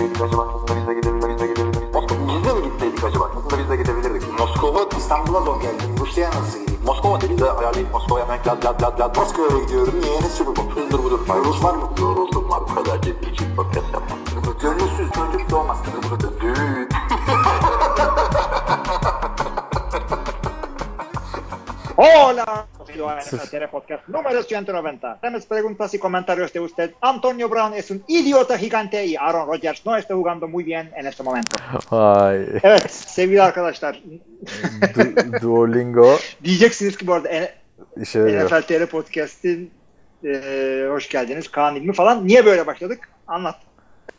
gitseydik acaba? Aslında biz de gidebilirdik. Biz de mi gitseydik acaba? Aslında biz de gidebilirdik. Moskova İstanbul'a zor geldi. Rusya'ya nasıl gideyim? Moskova dedi de ayarlayıp Moskova'ya hemen lad lad lad lad. Moskova'ya gidiyorum. Niye? Ne Super Bowl? Hızdır budur. Rus var mı? Yoruldum var. Bu kadar ciddi için podcast yapmam. Gönülsüz çocuk doğmaz. Düğün. Hola, bienvenido a NFL Podcast número 190. Tenemos preguntas y comentarios de usted. Antonio Brown es un idiota gigante y Aaron Rodgers no está jugando muy bien en este momento. Vay. Evet sevgili arkadaşlar Du- Duolingo diyeceksiniz ki bu arada işe. NFL TR Podcast'in e, hoş geldiniz Kaan İlmi falan. Niye böyle başladık? Anlat.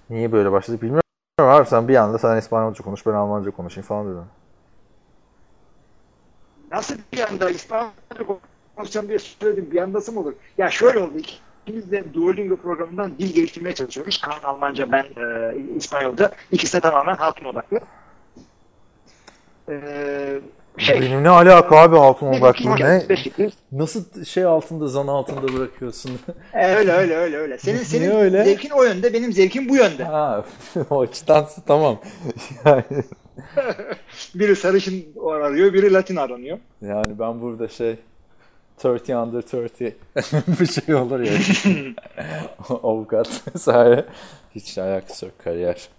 Niye böyle başladık bilmiyorum abi sen bir anda sen İspanyolca konuş ben Almanca konuşayım falan dedin. Nasıl bir anda İspanyolca konuşacağım diye söyledim. Bir andası mı olur? Ya şöyle oldu. İkimiz de Duolingo programından dil geliştirmeye çalışıyoruz. Kaan Almanca, ben e, İspanyolca. İkisi de tamamen hatun odaklı. E, şey. Benim ne alaka abi altın odaklı ne? Nasıl şey altında zan altında bırakıyorsun? E, öyle öyle öyle öyle. Senin Niye senin öyle? zevkin o yönde, benim zevkim bu yönde. ha o açıdan tamam. Yani, Biri sarışın arıyor, biri Latin aranıyor. yani ben burada şey 30 under 30 bir şey olur ya. Avukat vesaire. Hiç alakası yok kariyer.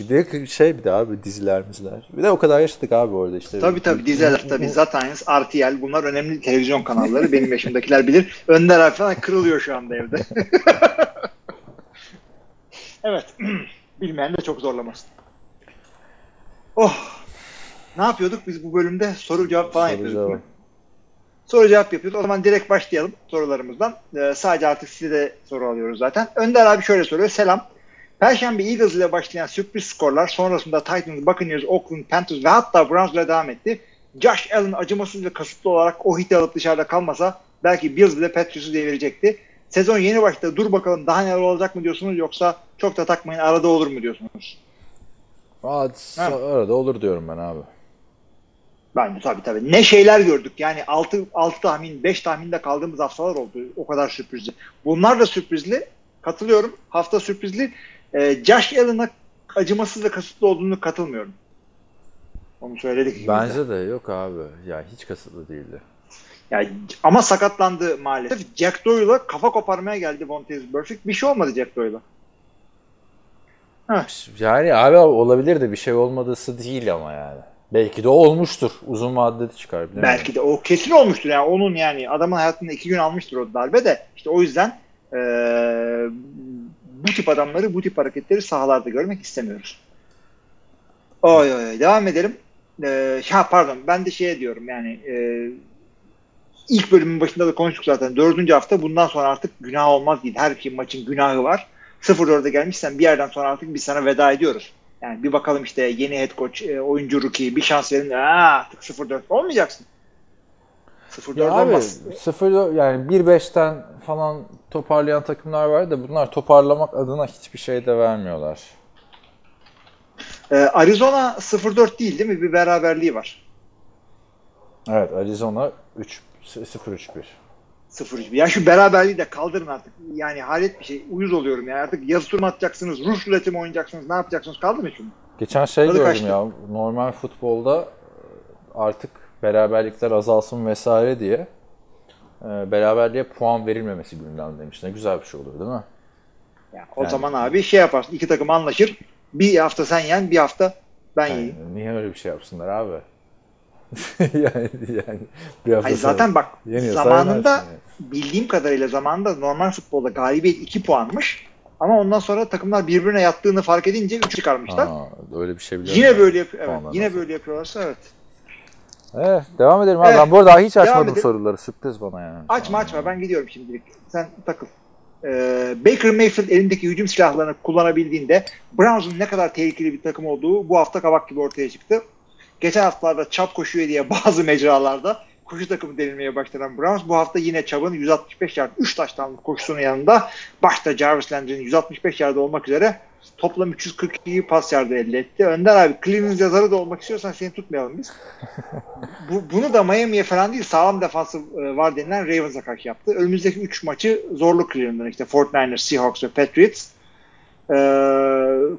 Bir de şey bir de abi diziler miziler. Bir de o kadar yaşadık abi orada işte. Tabii tabii diziler tabii. Zatines, RTL bunlar önemli televizyon kanalları. Benim yaşımdakiler bilir. Önder abi falan kırılıyor şu anda evde. evet. Bilmeyen de çok zorlamasın. Oh. Ne yapıyorduk biz bu bölümde? Soru cevap falan Soru yapıyorduk. cevap. Soru cevap yapıyoruz. O zaman direkt başlayalım sorularımızdan. Ee, sadece artık size de soru alıyoruz zaten. Önder abi şöyle soruyor. Selam. Perşembe Eagles ile başlayan sürpriz skorlar sonrasında Titans, Buccaneers, Oakland, Panthers ve hatta Browns ile devam etti. Josh Allen acımasız ve kasıtlı olarak o hiti alıp dışarıda kalmasa belki Bills bile Patriots'u devirecekti. Sezon yeni başta dur bakalım daha neler olacak mı diyorsunuz yoksa çok da takmayın arada olur mu diyorsunuz? Aa, arada olur diyorum ben abi. Bence tabii tabii. Ne şeyler gördük. Yani 6, 6 tahmin, 5 tahminde kaldığımız haftalar oldu. O kadar sürprizli. Bunlar da sürprizli. Katılıyorum. Hafta sürprizli. Ee, Josh Allen'a acımasız ve kasıtlı olduğunu katılmıyorum. Onu söyledik. Bence de yok abi. Ya hiç kasıtlı değildi. Yani, ama sakatlandı maalesef. Jack Doyle'a kafa koparmaya geldi Vontaze Burfict. Bir şey olmadı Jack Doyle'a. Yani abi olabilir de bir şey olmadısı değil ama yani. Belki de olmuştur. Uzun vadede de çıkar. Belki de o kesin olmuştur. Yani onun yani adamın hayatında iki gün almıştır o darbe de. İşte o yüzden ee, bu tip adamları, bu tip hareketleri sahalarda görmek istemiyoruz. Oy oy. Devam edelim. Ee, ha pardon ben de şeye diyorum yani e, ilk bölümün başında da konuştuk zaten. Dördüncü hafta bundan sonra artık günah olmaz değil. Her iki maçın günahı var. 0-4'e gelmişsen bir yerden sonra artık biz sana veda ediyoruz. Yani bir bakalım işte yeni head coach, e, oyuncu rookie bir şans verin. Aa, artık 0-4 olmayacaksın. 0-4 Ya abi olmaz. 0 yani 1-5'ten falan toparlayan takımlar var da bunlar toparlamak adına hiçbir şey de vermiyorlar. Ee, Arizona 0-4 değil değil mi? Bir beraberliği var. Evet Arizona 3 0-3-1. 0 Ya şu beraberliği de kaldırın artık. Yani halet bir şey. Uyuz oluyorum yani. Artık yazı tur mu atacaksınız? Ruş ruleti mi oynayacaksınız? Ne yapacaksınız? Kaldırın şunu. Geçen şey Tadı gördüm kaçtı. ya normal futbolda e, artık beraberlikler azalsın vesaire diye e, beraberliğe puan verilmemesi gündemdeymiş. Ne güzel bir şey olur değil mi? Yani o Yani- zaman abi şey yaparsın. iki takım anlaşır. Bir hafta sen yen, bir hafta ben Yani, yiyeyim. niye öyle bir şey yapsınlar abi? yani, yani bir hafta Hayır, zaten bak zamanında yani. bildiğim kadarıyla zamanında normal futbolda galibiyet 2 puanmış. Ama ondan sonra takımlar birbirine yattığını fark edince 3 çıkarmışlar. Ha, öyle bir şey biliyorum. Yine böyle yapıyor. Evet, yine nasıl? böyle yapıyorlarsa evet. Evet, devam edelim abi. Evet, Ben bu arada hiç açmadım edelim. soruları. Sürpriz bana yani. Açma açma ben gidiyorum şimdilik. Sen takıl. Ee, Baker Mayfield elindeki hücum silahlarını kullanabildiğinde Browns'un ne kadar tehlikeli bir takım olduğu bu hafta kabak gibi ortaya çıktı. Geçen haftalarda çap koşuyor diye bazı mecralarda koşu takımı denilmeye başlanan Browns bu hafta yine çabın 165 yard 3 taştanlık koşusunun yanında başta Jarvis Landry'nin 165 yard olmak üzere toplam 342 pas yardı elde etti. Önder abi Cleveland yazarı da olmak istiyorsan seni tutmayalım biz. Bu, bunu da Miami'ye falan değil sağlam defansı e, var denilen Ravens'a karşı yaptı. Önümüzdeki 3 maçı zorlu Cleveland'dan işte 49ers, Seahawks ve Patriots.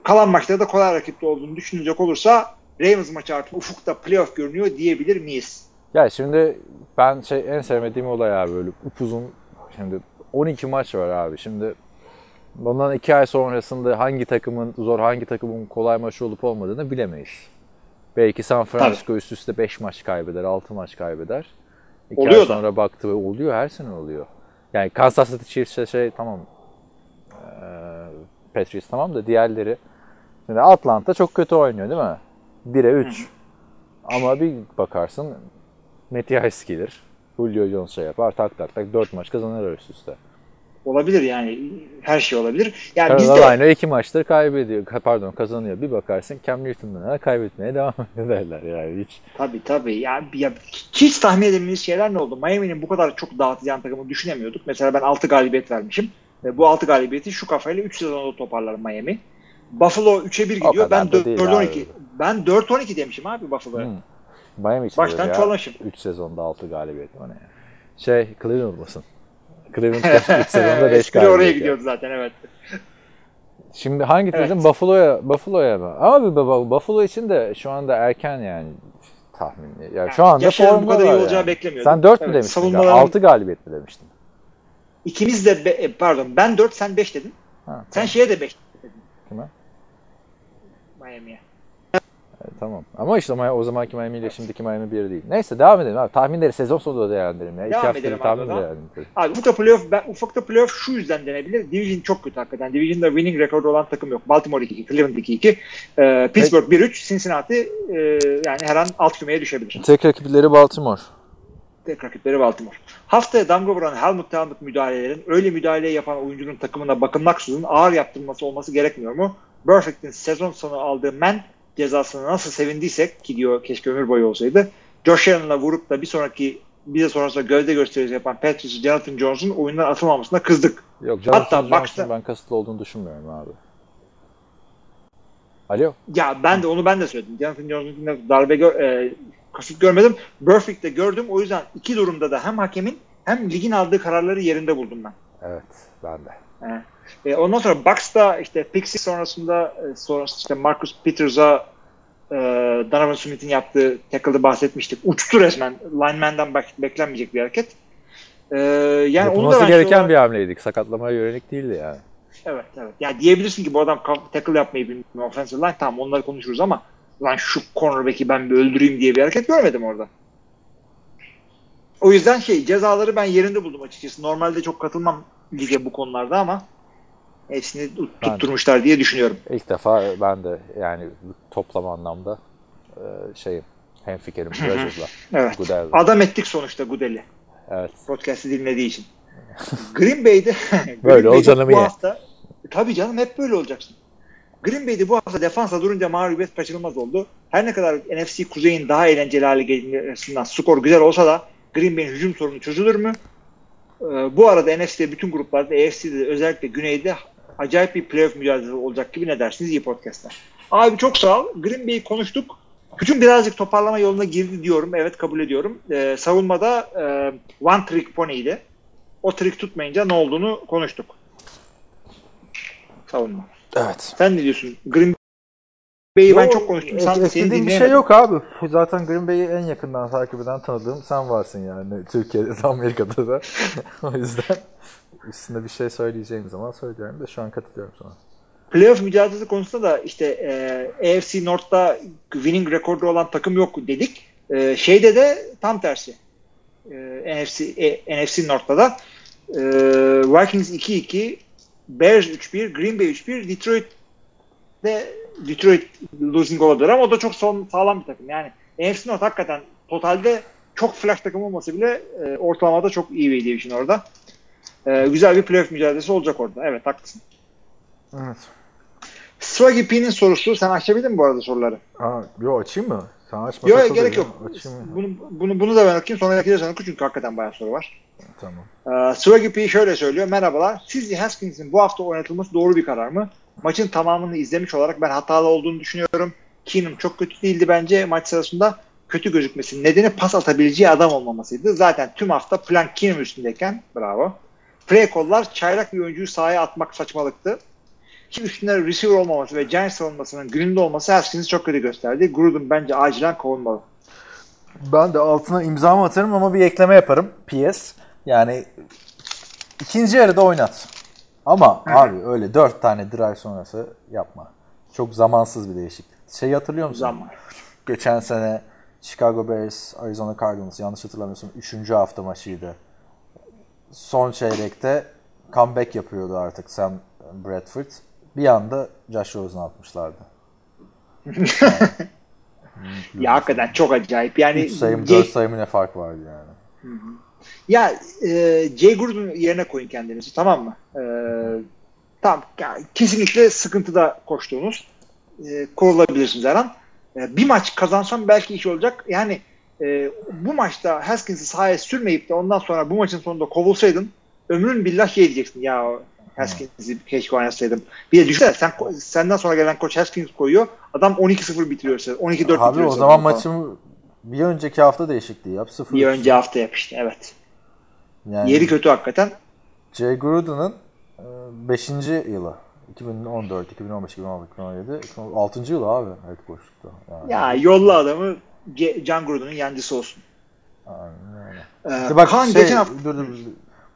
kalan maçlarda da kolay rakipte olduğunu düşünecek olursa Ravens maçı artık ufukta playoff görünüyor diyebilir miyiz? Ya şimdi ben şey en sevmediğim olay abi böyle upuzun şimdi 12 maç var abi. Şimdi bundan 2 ay sonrasında hangi takımın zor hangi takımın kolay maçı olup olmadığını bilemeyiz. Belki San Francisco Tabii. üst üste 5 maç kaybeder, 6 maç kaybeder. 2 ay sonra da. baktı oluyor her sene oluyor. Yani Kansas City Chiefs'e şey tamam ee, Patriots tamam da diğerleri şimdi Atlanta çok kötü oynuyor değil mi? 1'e 3. Ama bir bakarsın Ice gelir. Julio Jones şey yapar. Tak tak tak 4 maç kazanır üst üste. Olabilir yani. Her şey olabilir. Yani Carolina biz de... aynı iki maçtır kaybediyor. Pardon kazanıyor. Bir bakarsın Cam Newton'dan kaybetmeye devam ediyor derler yani hiç. Tabii tabii. Yani ya, hiç tahmin edemediğimiz şeyler ne oldu? Miami'nin bu kadar çok dağıtacağını takımı düşünemiyorduk. Mesela ben 6 galibiyet vermişim. Ve bu 6 galibiyeti şu kafayla 3 sezonda toparlar Miami. Buffalo 3'e 1 gidiyor. Ben 4-12 ben 4-12 demişim abi Buffalo'ya. Hmm. Miami için Baştan çorlaşım. 3 sezonda 6 galibiyet. O ne ya? Şey Cleveland olmasın? Cleveland 3 sezonda 5 galibiyet. oraya gidiyordu zaten evet. Şimdi hangi evet. dedim? Buffalo'ya Buffalo'ya mı? Ama Buffalo için de şu anda erken yani tahmin. Yani, yani şu anda formda bu kadar iyi olacağı yani. beklemiyordum. Sen 4 evet, mü demiştin? Savunmaların... 6 galibiyet mi demiştin? İkimiz de be, e, pardon ben 4 sen 5 dedin. Ha, sen tamam. şeye de 5 dedin. Kime? Miami'ye. Tamam. Ama işte o zamanki Miami ile şimdiki Miami bir değil. Neyse devam edelim abi. Tahminleri sezon sonunda değerlendirelim. Ya. Devam İki edelim tahmin değerlendirelim. Abi ufukta playoff, ben, ufukta playoff şu yüzden denebilir. Division çok kötü hakikaten. Division'da winning rekoru olan takım yok. Baltimore 2-2, Cleveland 2-2, e, Pittsburgh 1-3, Cincinnati e, yani her an alt kümeye düşebilir. Tek rakipleri Baltimore. Tek rakipleri Baltimore. Haftaya damga vuran Helmut Helmut müdahalelerin öyle müdahale yapan oyuncunun takımına bakılmaksızın ağır yaptırılması olması gerekmiyor mu? Perfect'in sezon sonu aldığı men cezasını nasıl sevindiysek ki diyor keşke ömür boyu olsaydı. Josh Allen'la vurup da bir sonraki bir de sonrasında gövde gösterisi yapan Patriots Jonathan Jones'un oyundan atılmamasına kızdık. Yok Jonathan Hatta Jones'un Bucks'ta... ben kasıtlı olduğunu düşünmüyorum abi. Alo. Ya ben de onu ben de söyledim. Jonathan Jones'un darbe gör, e, kasıt görmedim. Perfect'te gördüm. O yüzden iki durumda da hem hakemin hem ligin aldığı kararları yerinde buldum ben. Evet ben de. Evet. E, ondan sonra Bucks'ta işte Pixie sonrasında e, sonrasında işte Marcus Peters'a e, Donovan Smith'in yaptığı tackle'da bahsetmiştik. Uçtu resmen. Lineman'dan bek- beklenmeyecek bir hareket. E, yani Yapılması onu da gereken olarak... bir hamleydik. Sakatlamaya yönelik değildi yani. Evet evet. Yani diyebilirsin ki bu adam tackle yapmayı bilmiyor offensive line. Tamam onları konuşuruz ama lan şu cornerback'i ben bir öldüreyim diye bir hareket görmedim orada. O yüzden şey cezaları ben yerinde buldum açıkçası. Normalde çok katılmam lige bu konularda ama hepsini tutturmuşlar diye düşünüyorum. İlk defa ben de yani toplam anlamda e, şeyim hemfikerim Brazers'la. evet. Goodell'le. Adam ettik sonuçta Goodell'i. Evet. Podcast'i dinlediği için. Green Bay'de böyle olacağını bu hafta tabii canım hep böyle olacaksın. Green Bay'de bu hafta defansa durunca mağlubiyet kaçırılmaz oldu. Her ne kadar NFC Kuzey'in daha eğlenceli hale gelmesinden skor güzel olsa da Green Bay'in hücum sorunu çözülür mü? Ee, bu arada NFC'de bütün gruplarda, AFC'de özellikle Güney'de acayip bir playoff mücadelesi olacak gibi ne dersiniz? İyi podcastlar. Abi çok sağ ol. Green Bay'i konuştuk. Hücum birazcık toparlama yoluna girdi diyorum. Evet kabul ediyorum. Ee, savunmada e, one trick pony'ydi. O trick tutmayınca ne olduğunu konuştuk. Savunma. Evet. Sen ne diyorsun? Green Bay'i ben çok konuştum. Sen eklediğim bir şey yok abi. Zaten Green Bay'i en yakından takip eden tanıdığım sen varsın yani. Türkiye'de de Amerika'da da. o yüzden üstünde bir şey söyleyeceğim zaman söylüyorum da şu an katılıyorum sana. Playoff mücadelesi konusunda da işte e, AFC North'ta winning rekordu olan takım yok dedik. E, şeyde de tam tersi. E, NFC, e, NFC North'ta da e, Vikings 2-2 Bears 3-1, Green Bay 3-1, Detroit de Detroit losing olabilir ama o da çok son, sağlam bir takım. Yani NFC North hakikaten totalde çok flash takım olması bile e, ortalamada çok iyi bir division orada. E, güzel bir playoff mücadelesi olacak orada. Evet haklısın. Evet. Swaggy P'nin sorusu. Sen açabildin mi bu arada soruları? Aa, yo açayım mı? Sen açma. Yok gerek yok. Bunu, bunu, bunu da ben okuyayım. Sonra yakacağız onu çünkü hakikaten bayağı soru var. Tamam. Ee, Swaggy P şöyle söylüyor. Merhabalar. Sizce Haskins'in bu hafta oynatılması doğru bir karar mı? Maçın tamamını izlemiş olarak ben hatalı olduğunu düşünüyorum. Keenum çok kötü değildi bence maç sırasında. Kötü gözükmesinin nedeni pas atabileceği adam olmamasıydı. Zaten tüm hafta plan Keenum üstündeyken bravo. Play kollar çaylak bir oyuncuyu sahaya atmak saçmalıktı. Ki üstünde receiver olmaması ve Giants savunmasının gününde olması Haskins'i çok kötü gösterdi. Gruden bence acilen kovulmalı. Ben de altına imzamı atarım ama bir ekleme yaparım. PS. Yani ikinci yarıda oynat. Ama abi öyle dört tane drive sonrası yapma. Çok zamansız bir değişiklik. Şey hatırlıyor musun? Zaman. Geçen sene Chicago Bears, Arizona Cardinals yanlış hatırlamıyorsam 3. hafta maçıydı. Son çeyrekte comeback yapıyordu artık Sam Bradford. Bir anda Josh Rosen'ı atmışlardı. Ya hakikaten çok acayip. Yani 3 sayı mı Jay- 4 sayı mı ne fark vardı yani. Ya e, Jay Gruden yerine koyun kendinizi tamam mı? E, tamam kesinlikle sıkıntıda koştuğunuz e, kovulabilirsiniz her an. E, bir maç kazansam belki iş olacak. Yani e, bu maçta Haskins'i sahaya sürmeyip de ondan sonra bu maçın sonunda kovulsaydın ömrün billah şey diyeceksin ya Haskins'i keşke oynasaydım. Bir de düşünsene sen, senden sonra gelen koç Haskins koyuyor. Adam 12-0 bitiriyor. 12-4 Abi bitiriyor. o sanırım zaman maçın bir önceki hafta değişikliği yap. 0 bir önce hafta yapıştı. Evet. yani Yeri kötü hakikaten. Jay Gruden'ın 5. yılı. 2014, 2015, 2016, 2017, 2016. yılı abi head coachlukta. Yani. Ya yolla adamı Can Gruden'ın yancısı olsun. Aynen öyle. Ee, Ya Bak Kaan şey, geçen hafta dur, dur, dur.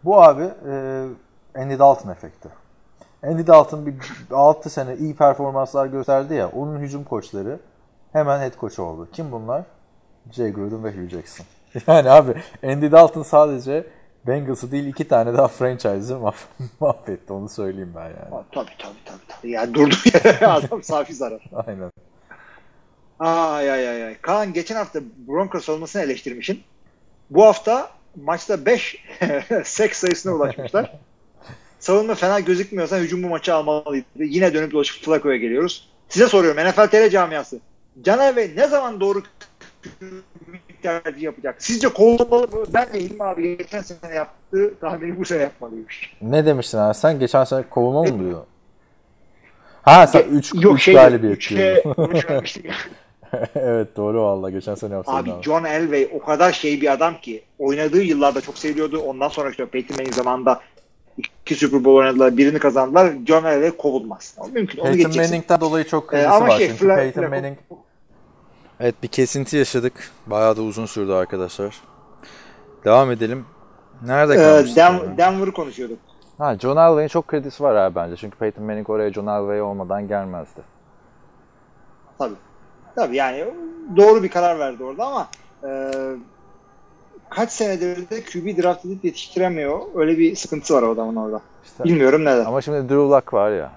Bu abi e, Andy Dalton efekti. Andy Dalton bir 6 sene iyi performanslar gösterdi ya. Onun hücum koçları hemen head coach oldu. Kim bunlar? Jay Gruden ve Hugh Jackson. Yani abi Andy Dalton sadece Bengals'ı değil iki tane daha franchise'ı mah- mahvetti. Onu söyleyeyim ben yani. Tabii tabii tabii. tabii. Ya durdu yere adam safi zarar. Aynen. Ay ay ay. ay. Kaan geçen hafta Broncos olmasını eleştirmişin. Bu hafta maçta 5 seks sayısına ulaşmışlar. Savunma fena gözükmüyorsa hücum bu maçı almalıydı. Yine dönüp dolaşıp Flacco'ya geliyoruz. Size soruyorum NFL TR camiası. Caner Bey ne zaman doğru tercih yapacak? Sizce kovulmalı mı? Ben de İlmi abi geçen sene yaptı. Tahmini bu sene yapmalıymış. Ne demiştin abi? Sen geçen sene kovulma mı e, diyor? Ha sen 3 şey, galibiyet diyorsun. 3'e evet doğru valla. Geçen sene yapsaydın Abi abi. John Elway o kadar şey bir adam ki oynadığı yıllarda çok seviliyordu. Ondan sonra işte Peyton Manning zamanında iki Super Bowl oynadılar. Birini kazandılar. John Elway kovulmaz. Mümkün. Onu Peyton geçeceksin. Manning'den dolayı çok Ee, kredisi ama var. şey, Çünkü Fla- Peyton Flacco- Manning... Evet bir kesinti yaşadık. Bayağı da uzun sürdü arkadaşlar. Devam edelim. Nerede Ee, kalmıştık? Den- ya? Denver'ı konuşuyorduk. Ha, John Elway'in çok kredisi var abi bence. Çünkü Peyton Manning oraya John Elway olmadan gelmezdi. Tabii. Tabii yani doğru bir karar verdi orada ama e, kaç senedir de QB draft edip yetiştiremiyor. Öyle bir sıkıntısı var o adamın orada. İşte. Bilmiyorum neden. Ama şimdi Drew Luck var ya.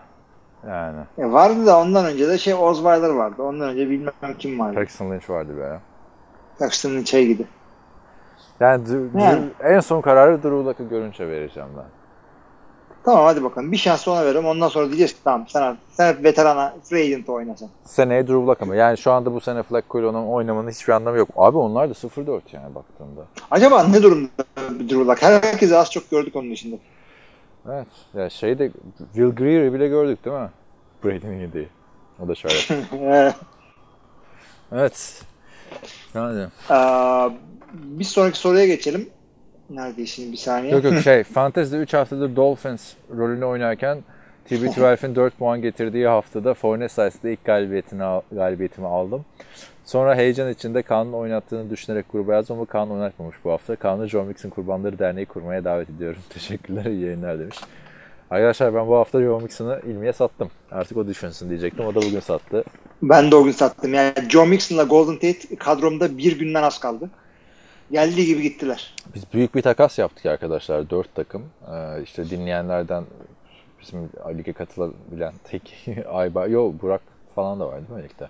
Yani. E, vardı da ondan önce de şey Osweiler vardı. Ondan önce bilmem kim vardı. Paxton Lynch vardı ara. Paxton'ın şey gibi. Yani, Yani. En son kararı Drew Luck'ı görünce vereceğim ben. Tamam hadi bakalım. Bir şans ona verelim. Ondan sonra diyeceğiz ki tamam sen, sen hep veterana free agent oynasın. Seneye Drew Luck ama. Yani şu anda bu sene Flacco ile onun oynamanın hiçbir anlamı yok. Abi onlar da 0-4 yani baktığında. Acaba ne durumda Drew Luck? Herkesi az çok gördük onun dışında. Evet. Ya şey de Will Greer'i bile gördük değil mi? Brady'nin yediği. O da şöyle. Ee, evet. Yani. Aa, bir sonraki soruya geçelim. Neredeyiz şimdi bir saniye. Yok yok şey Fantasy'de 3 haftadır Dolphins rolünü oynarken TB12'in 4 puan getirdiği haftada Fournette sayesinde ilk galibiyetini, al- galibiyetimi aldım. Sonra heyecan içinde Kaan'ın oynattığını düşünerek gruba yazdım ama Kaan oynatmamış bu hafta. Kaan'ı John Mixon Kurbanları Derneği kurmaya davet ediyorum. Teşekkürler, iyi yayınlar demiş. Arkadaşlar ben bu hafta John Mixon'ı ilmiye sattım. Artık o düşünsün diyecektim. O da bugün sattı. Ben de o gün sattım. Yani Joe Mixon'la Golden Tate kadromda bir günden az kaldı. Geldiği gibi gittiler. Biz büyük bir takas yaptık arkadaşlar. Dört takım. Ee, işte dinleyenlerden bizim lige katılabilen tek Ayba, yo Burak falan da var değil mi ligde?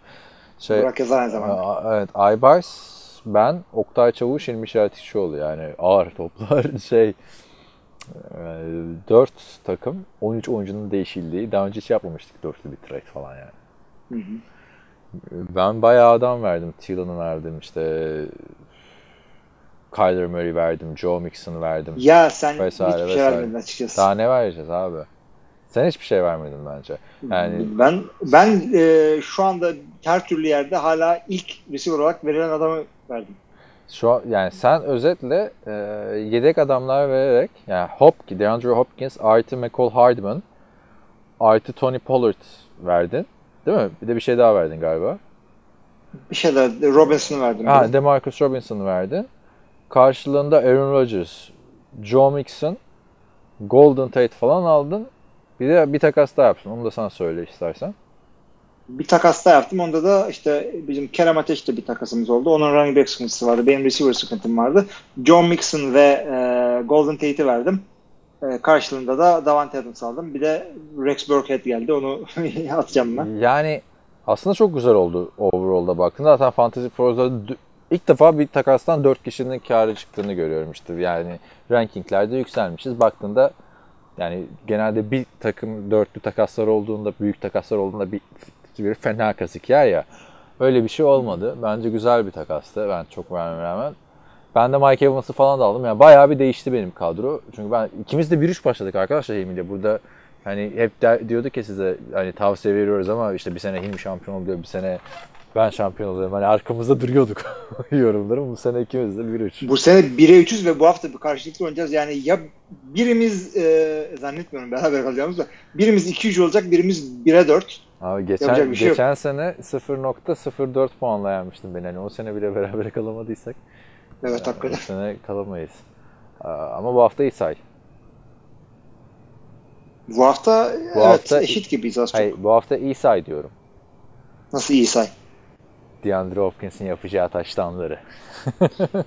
Şey, Burak yazar aynı zamanda. Evet, Aybars, ben, Oktay Çavuş, İlmi Şertikçioğlu yani ağır toplar şey e, 4 takım 13 oyuncunun değişildiği daha önce hiç yapmamıştık dörtlü bir trade falan yani. Hı hı. Ben bayağı adam verdim. Thiel'ını verdim işte Kyler Murray verdim, Joe Mixon verdim. Ya sen Vesaire, hiçbir şey vermedin açıkçası. Daha ne vereceğiz abi? Sen hiçbir şey vermedin bence. Yani Ben ben e, şu anda her türlü yerde hala ilk receiver olarak verilen adamı verdim. Şu an, yani sen özetle e, yedek adamlar vererek yani Hopkins, DeAndre Hopkins artı McCall Hardman artı Tony Pollard verdin. Değil mi? Bir de bir şey daha verdin galiba. Bir şey daha Robinson'ı verdim. Ha, Demarcus Robinson'ı verdin. Karşılığında Aaron Rodgers, Joe Mixon, Golden Tate falan aldın. Bir de bir takas daha yapsın. Onu da sen söyle istersen. bir takas da yaptım. Onda da işte bizim Kerem Ateş'te bir takasımız oldu. Onun running back sıkıntısı vardı. Benim receiver sıkıntım vardı. John Mixon ve e, Golden Tate'i verdim. E, karşılığında da Davante Adams aldım. Bir de Rex Burkhead geldi. Onu atacağım ben. Yani aslında çok güzel oldu overall'da baktığında. Zaten Fantasy Pro'da ilk defa bir takastan 4 kişinin karı çıktığını görüyorum işte. Yani rankinglerde yükselmişiz. Baktığında yani genelde bir takım dörtlü takaslar olduğunda, büyük takaslar olduğunda bir, bir fena kasık yer ya. Öyle bir şey olmadı. Bence güzel bir takastı. Ben çok beğenmeme rağmen. Ben de Mike Evans'ı falan da aldım. Yani bayağı bir değişti benim kadro. Çünkü ben ikimiz de 1-3 başladık arkadaşlar Hilmi'yle. Burada hani hep de, diyorduk ya size hani tavsiye veriyoruz ama işte bir sene Hilmi şampiyon oluyor, bir sene ben şampiyon oluyorum. Hani arkamızda duruyorduk yorumlarım. Bu sene ikimiz de 1-3. Bu sene 1'e 3'üz ve bu hafta bir karşılıklı oynayacağız. Yani ya birimiz e, zannetmiyorum beraber kalacağımız da birimiz 2-3 olacak, birimiz 1'e 4. Abi geçen, şey yok. geçen sene 0.04 puanla yenmiştim beni. Hani o sene bile beraber kalamadıysak Evet bu hakikaten. sene kalamayız. Aa, Ama bu hafta iyi say. Bu hafta Bu evet hafta- eşit gibiyiz az çok. Hayır, bu hafta iyi say diyorum. Nasıl iyi say? DeAndre Hopkins'in yapacağı taştanları.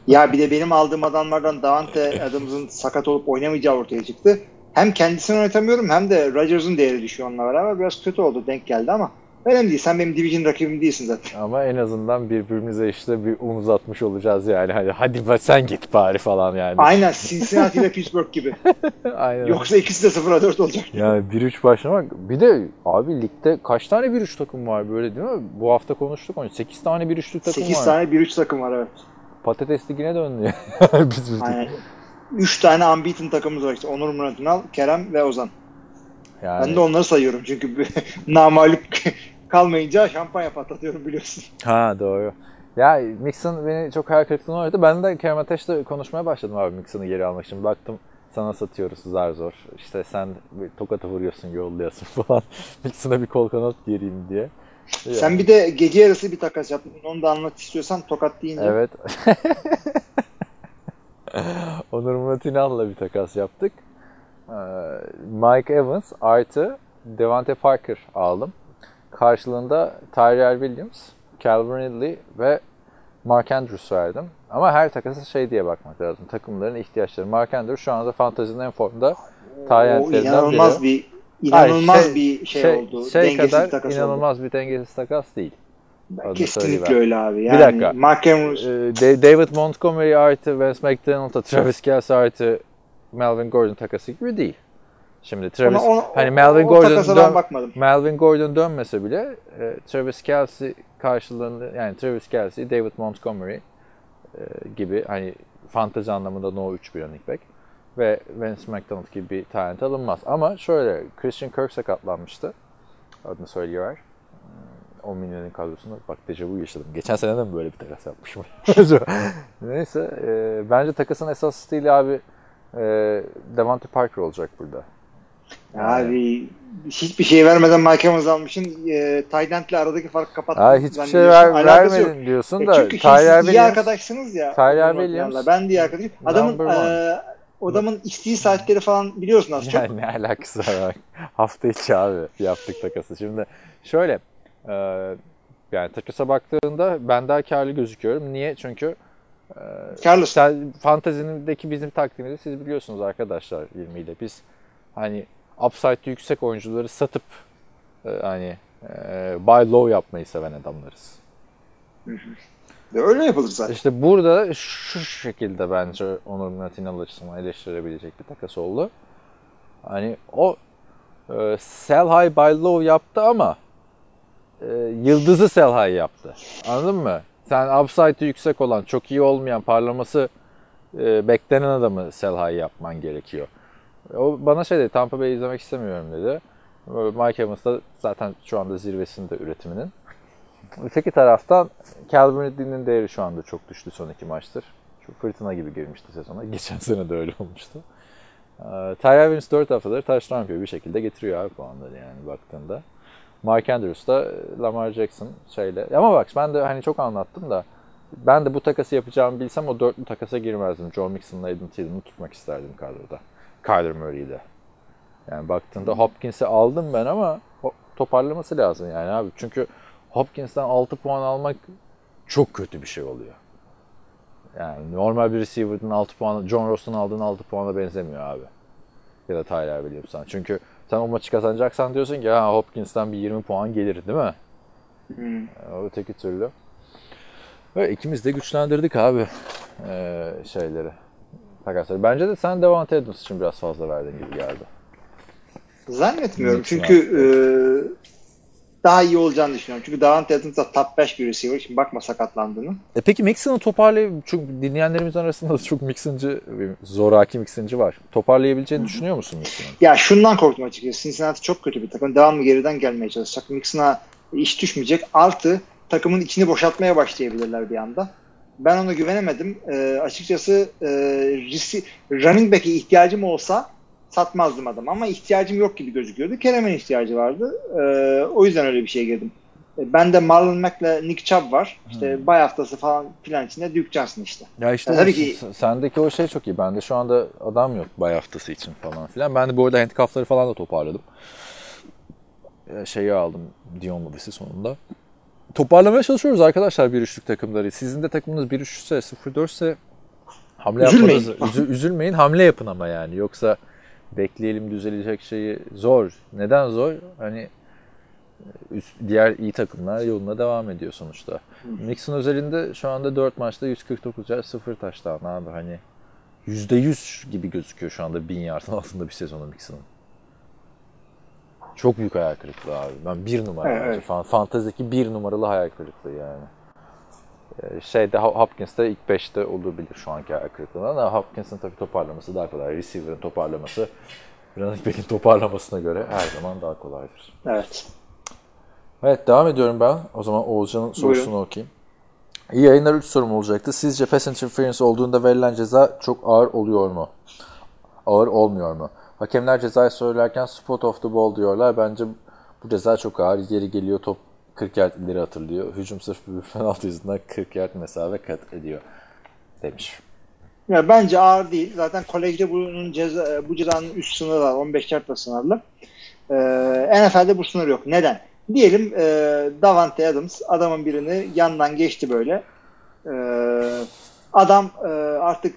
Ya bir de benim aldığım adamlardan Davante Adams'ın sakat olup oynamayacağı ortaya çıktı. Hem kendisini oynatamıyorum hem de Rodgers'ın değeri düşüyor onunla beraber. Biraz kötü oldu denk geldi ama önemli değil. Sen benim division rakibim değilsin zaten. Ama en azından birbirimize işte bir omuz atmış olacağız yani. Hadi, hadi be sen git bari falan yani. Aynen Cincinnati ile Pittsburgh gibi. Aynen. Yoksa ikisi de 0'a 4 olacak. Yani 1-3 başlamak. Bir de abi ligde kaç tane 1-3 takım var böyle değil mi? Bu hafta konuştuk onu. 8 tane 1-3'lük takım 8 var. tane 1-3 takım var evet. Patates ligine döndü. biz biz Aynen. 3 tane unbeaten takımımız var işte. Onur Murat Ünal, Kerem ve Ozan. Yani, Ben de onları sayıyorum çünkü namalup kalmayınca şampanya patlatıyorum biliyorsun. Ha doğru. Ya Mixon beni çok hayal kırıklığına uğradı. Ben de Kerem Ateş'le konuşmaya başladım abi Mixon'ı geri almak için. Baktım sana satıyoruz zar zor. İşte sen bir tokatı vuruyorsun, yolluyorsun falan. Mixon'a bir kol kanat gireyim diye. Sen bir de gece yarısı bir takas yaptın. Onu da anlat istiyorsan tokat deyince. Evet. Onur Murat İnal'la bir takas yaptık. Ee, Mike Evans artı Devante Parker aldım. Karşılığında Tyrell Williams, Calvin Ridley ve Mark Andrews verdim. Ama her takasa şey diye bakmak lazım. Takımların ihtiyaçları. Mark Andrews şu anda fantezinin en formda Tyrell'lerinden inanılmaz biri. bir inanılmaz Hayır, bir şey, oldu. Şey Dengesiz kadar takas oldu. inanılmaz bir dengesiz takas değil. Kesinlikle öyle abi. Yani dakika. Mark Andrews Ee, Da- David Montgomery artı Vance McDonald'a Travis Kelce artı Melvin Gordon takası gibi değil. Şimdi Travis ona, ona, hani Melvin o Gordon dön- bakmadım. Melvin Gordon dönmese bile e, Travis Kelce karşılığında yani Travis Kelce, David Montgomery e, gibi hani fantezi anlamında no 3 bir running back ve Vance McDonald gibi bir talent alınmaz. Ama şöyle Christian Kirk sakatlanmıştı. Adını söyleyiver. 10 milyonun kadrosunda bak dejavu yaşadım. Geçen sene de mi böyle bir takas yapmışım? Neyse e, bence takasın esas stili abi e, Devante Parker olacak burada. Abi hiçbir şey vermeden Mike Evans almışsın. E, Tydent'le aradaki farkı kapattın. Ha, hiçbir şey ver, Alakası yok. vermedin diyorsun E da çünkü Tyler iyi arkadaşsınız ya. Tyler Williams. Ben de iyi arkadaşım. Adamın e, adamın içtiği saatleri falan biliyorsun az çok. yani ne alakası var bak. Hafta içi abi yaptık takası. Şimdi şöyle e, yani takasa baktığında ben daha karlı gözüküyorum. Niye? Çünkü e, Carlos. sen fantezindeki bizim taktiğimizi siz biliyorsunuz arkadaşlar 20 ile. Biz hani upside yüksek oyuncuları satıp e, hani e, buy low yapmayı seven adamlarız. Öyle yapılır zaten. İşte burada şu şekilde bence Onur Murat İnal açısından eleştirebilecek bir takas oldu. Hani o e, sell high buy low yaptı ama e, yıldızı sell high yaptı. Anladın mı? Sen upside'ı yüksek olan, çok iyi olmayan, parlaması e, beklenen adamı sell high yapman gerekiyor. O bana şey dedi, Tampa Bay izlemek istemiyorum dedi. Mike Evans da zaten şu anda zirvesinde üretiminin. Öteki taraftan Calvin Ridley'nin değeri şu anda çok düştü son iki maçtır. Çok fırtına gibi girmişti sezona. Geçen sene de öyle olmuştu. Ee, Tyler Williams 4 haftadır touchdown yapıyor. Bir şekilde getiriyor abi puanları yani baktığında. Mark Andrews da Lamar Jackson şeyle. Ama bak ben de hani çok anlattım da ben de bu takası yapacağımı bilsem o dörtlü takasa girmezdim. Joe Mixon'la Adam Thielen'ı tutmak isterdim kadroda. Kyler Murray'i de. Yani baktığında Hopkins'i aldım ben ama toparlaması lazım yani abi. Çünkü Hopkins'ten 6 puan almak çok kötü bir şey oluyor. Yani normal bir receiver'ın 6 puanı, John Ross'un aldığın 6 puana benzemiyor abi. Ya da Tyler Williams'tan. Çünkü sen o maçı kazanacaksan diyorsun ki ha Hopkins'ten bir 20 puan gelir değil mi? Hmm. Öteki türlü. Ve ikimiz de güçlendirdik abi ee, şeyleri. Takasları. Bence de sen Devante Adams için biraz fazla verdin gibi geldi. Zannetmiyorum. Çünkü e, daha iyi olacağını düşünüyorum. Çünkü Davante Adams da top 5 bir receiver. Şimdi bakma sakatlandığını. E peki Mixon'ı toparlayıp çünkü dinleyenlerimiz arasında da çok Mixon'cı, zoraki Mixon'cı var. Toparlayabileceğini Hı-hı. düşünüyor musun Mixon'ı? Ya şundan korktum açıkçası. Cincinnati çok kötü bir takım. Devamlı geriden gelmeye çalışacak. Mixon'a iş düşmeyecek. Artı takımın içini boşaltmaya başlayabilirler bir anda. Ben ona güvenemedim. E, açıkçası e, running back'e ihtiyacım olsa satmazdım adam ama ihtiyacım yok gibi gözüküyordu. Kerem'in ihtiyacı vardı. E, o yüzden öyle bir şeye girdim. E, ben de Marlon Mack'le Nick Chubb var. İşte hmm. bay haftası falan filan içinde Duke Johnson işte. Ya işte yani tabii ki sendeki o şey çok iyi. Bende şu anda adam yok bay haftası için falan filan. Ben de bu arada handcuff'ları falan da toparladım. Şeyi aldım Dion Lewis'i sonunda. Toparlamaya çalışıyoruz arkadaşlar bir üçlük takımları. Sizin de takımınız bir üçlükse 0-4 ise hamle üzülmeyin. yapmanız, üzü, üzülmeyin. Hamle yapın ama yani. Yoksa bekleyelim düzelecek şeyi zor. Neden zor? Hani üst, diğer iyi takımlar yoluna devam ediyor sonuçta. Mixon özelinde şu anda 4 maçta 149 yard 0 taştan abi hani %100 gibi gözüküyor şu anda 1000 yardın altında bir sezonu Mixon'ın. Çok büyük hayal kırıklığı abi. Ben bir numara evet, bence. Evet. Fantezideki bir numaralı hayal kırıklığı yani. Ee, şeyde Hopkins'te ilk 5'te olabilir şu anki hayal kırıklığında ama Hopkins'in tabii toparlaması daha kolay. Receiver'ın toparlaması running back'in toparlamasına göre her zaman daha kolaydır. Evet. Evet devam ediyorum ben. O zaman Oğuzcan'ın sorusunu Buyurun. okuyayım. İyi yayınlar 3 sorum olacaktı. Sizce pass interference olduğunda verilen ceza çok ağır oluyor mu? Ağır olmuyor mu? Hakemler cezayı söylerken spot of the ball diyorlar. Bence bu ceza çok ağır. Geri geliyor top 40 yard ileri hatırlıyor. Hücum sırf bir penaltı yüzünden 40 yard mesafe kat ediyor demiş. Ya bence ağır değil. Zaten kolejde bunun ceza, bu cezanın üst sınırı var. 15 yardla sınırlı. Ee, NFL'de bu sınır yok. Neden? Diyelim e, Davante Adams adamın birini yandan geçti böyle. E, adam e, artık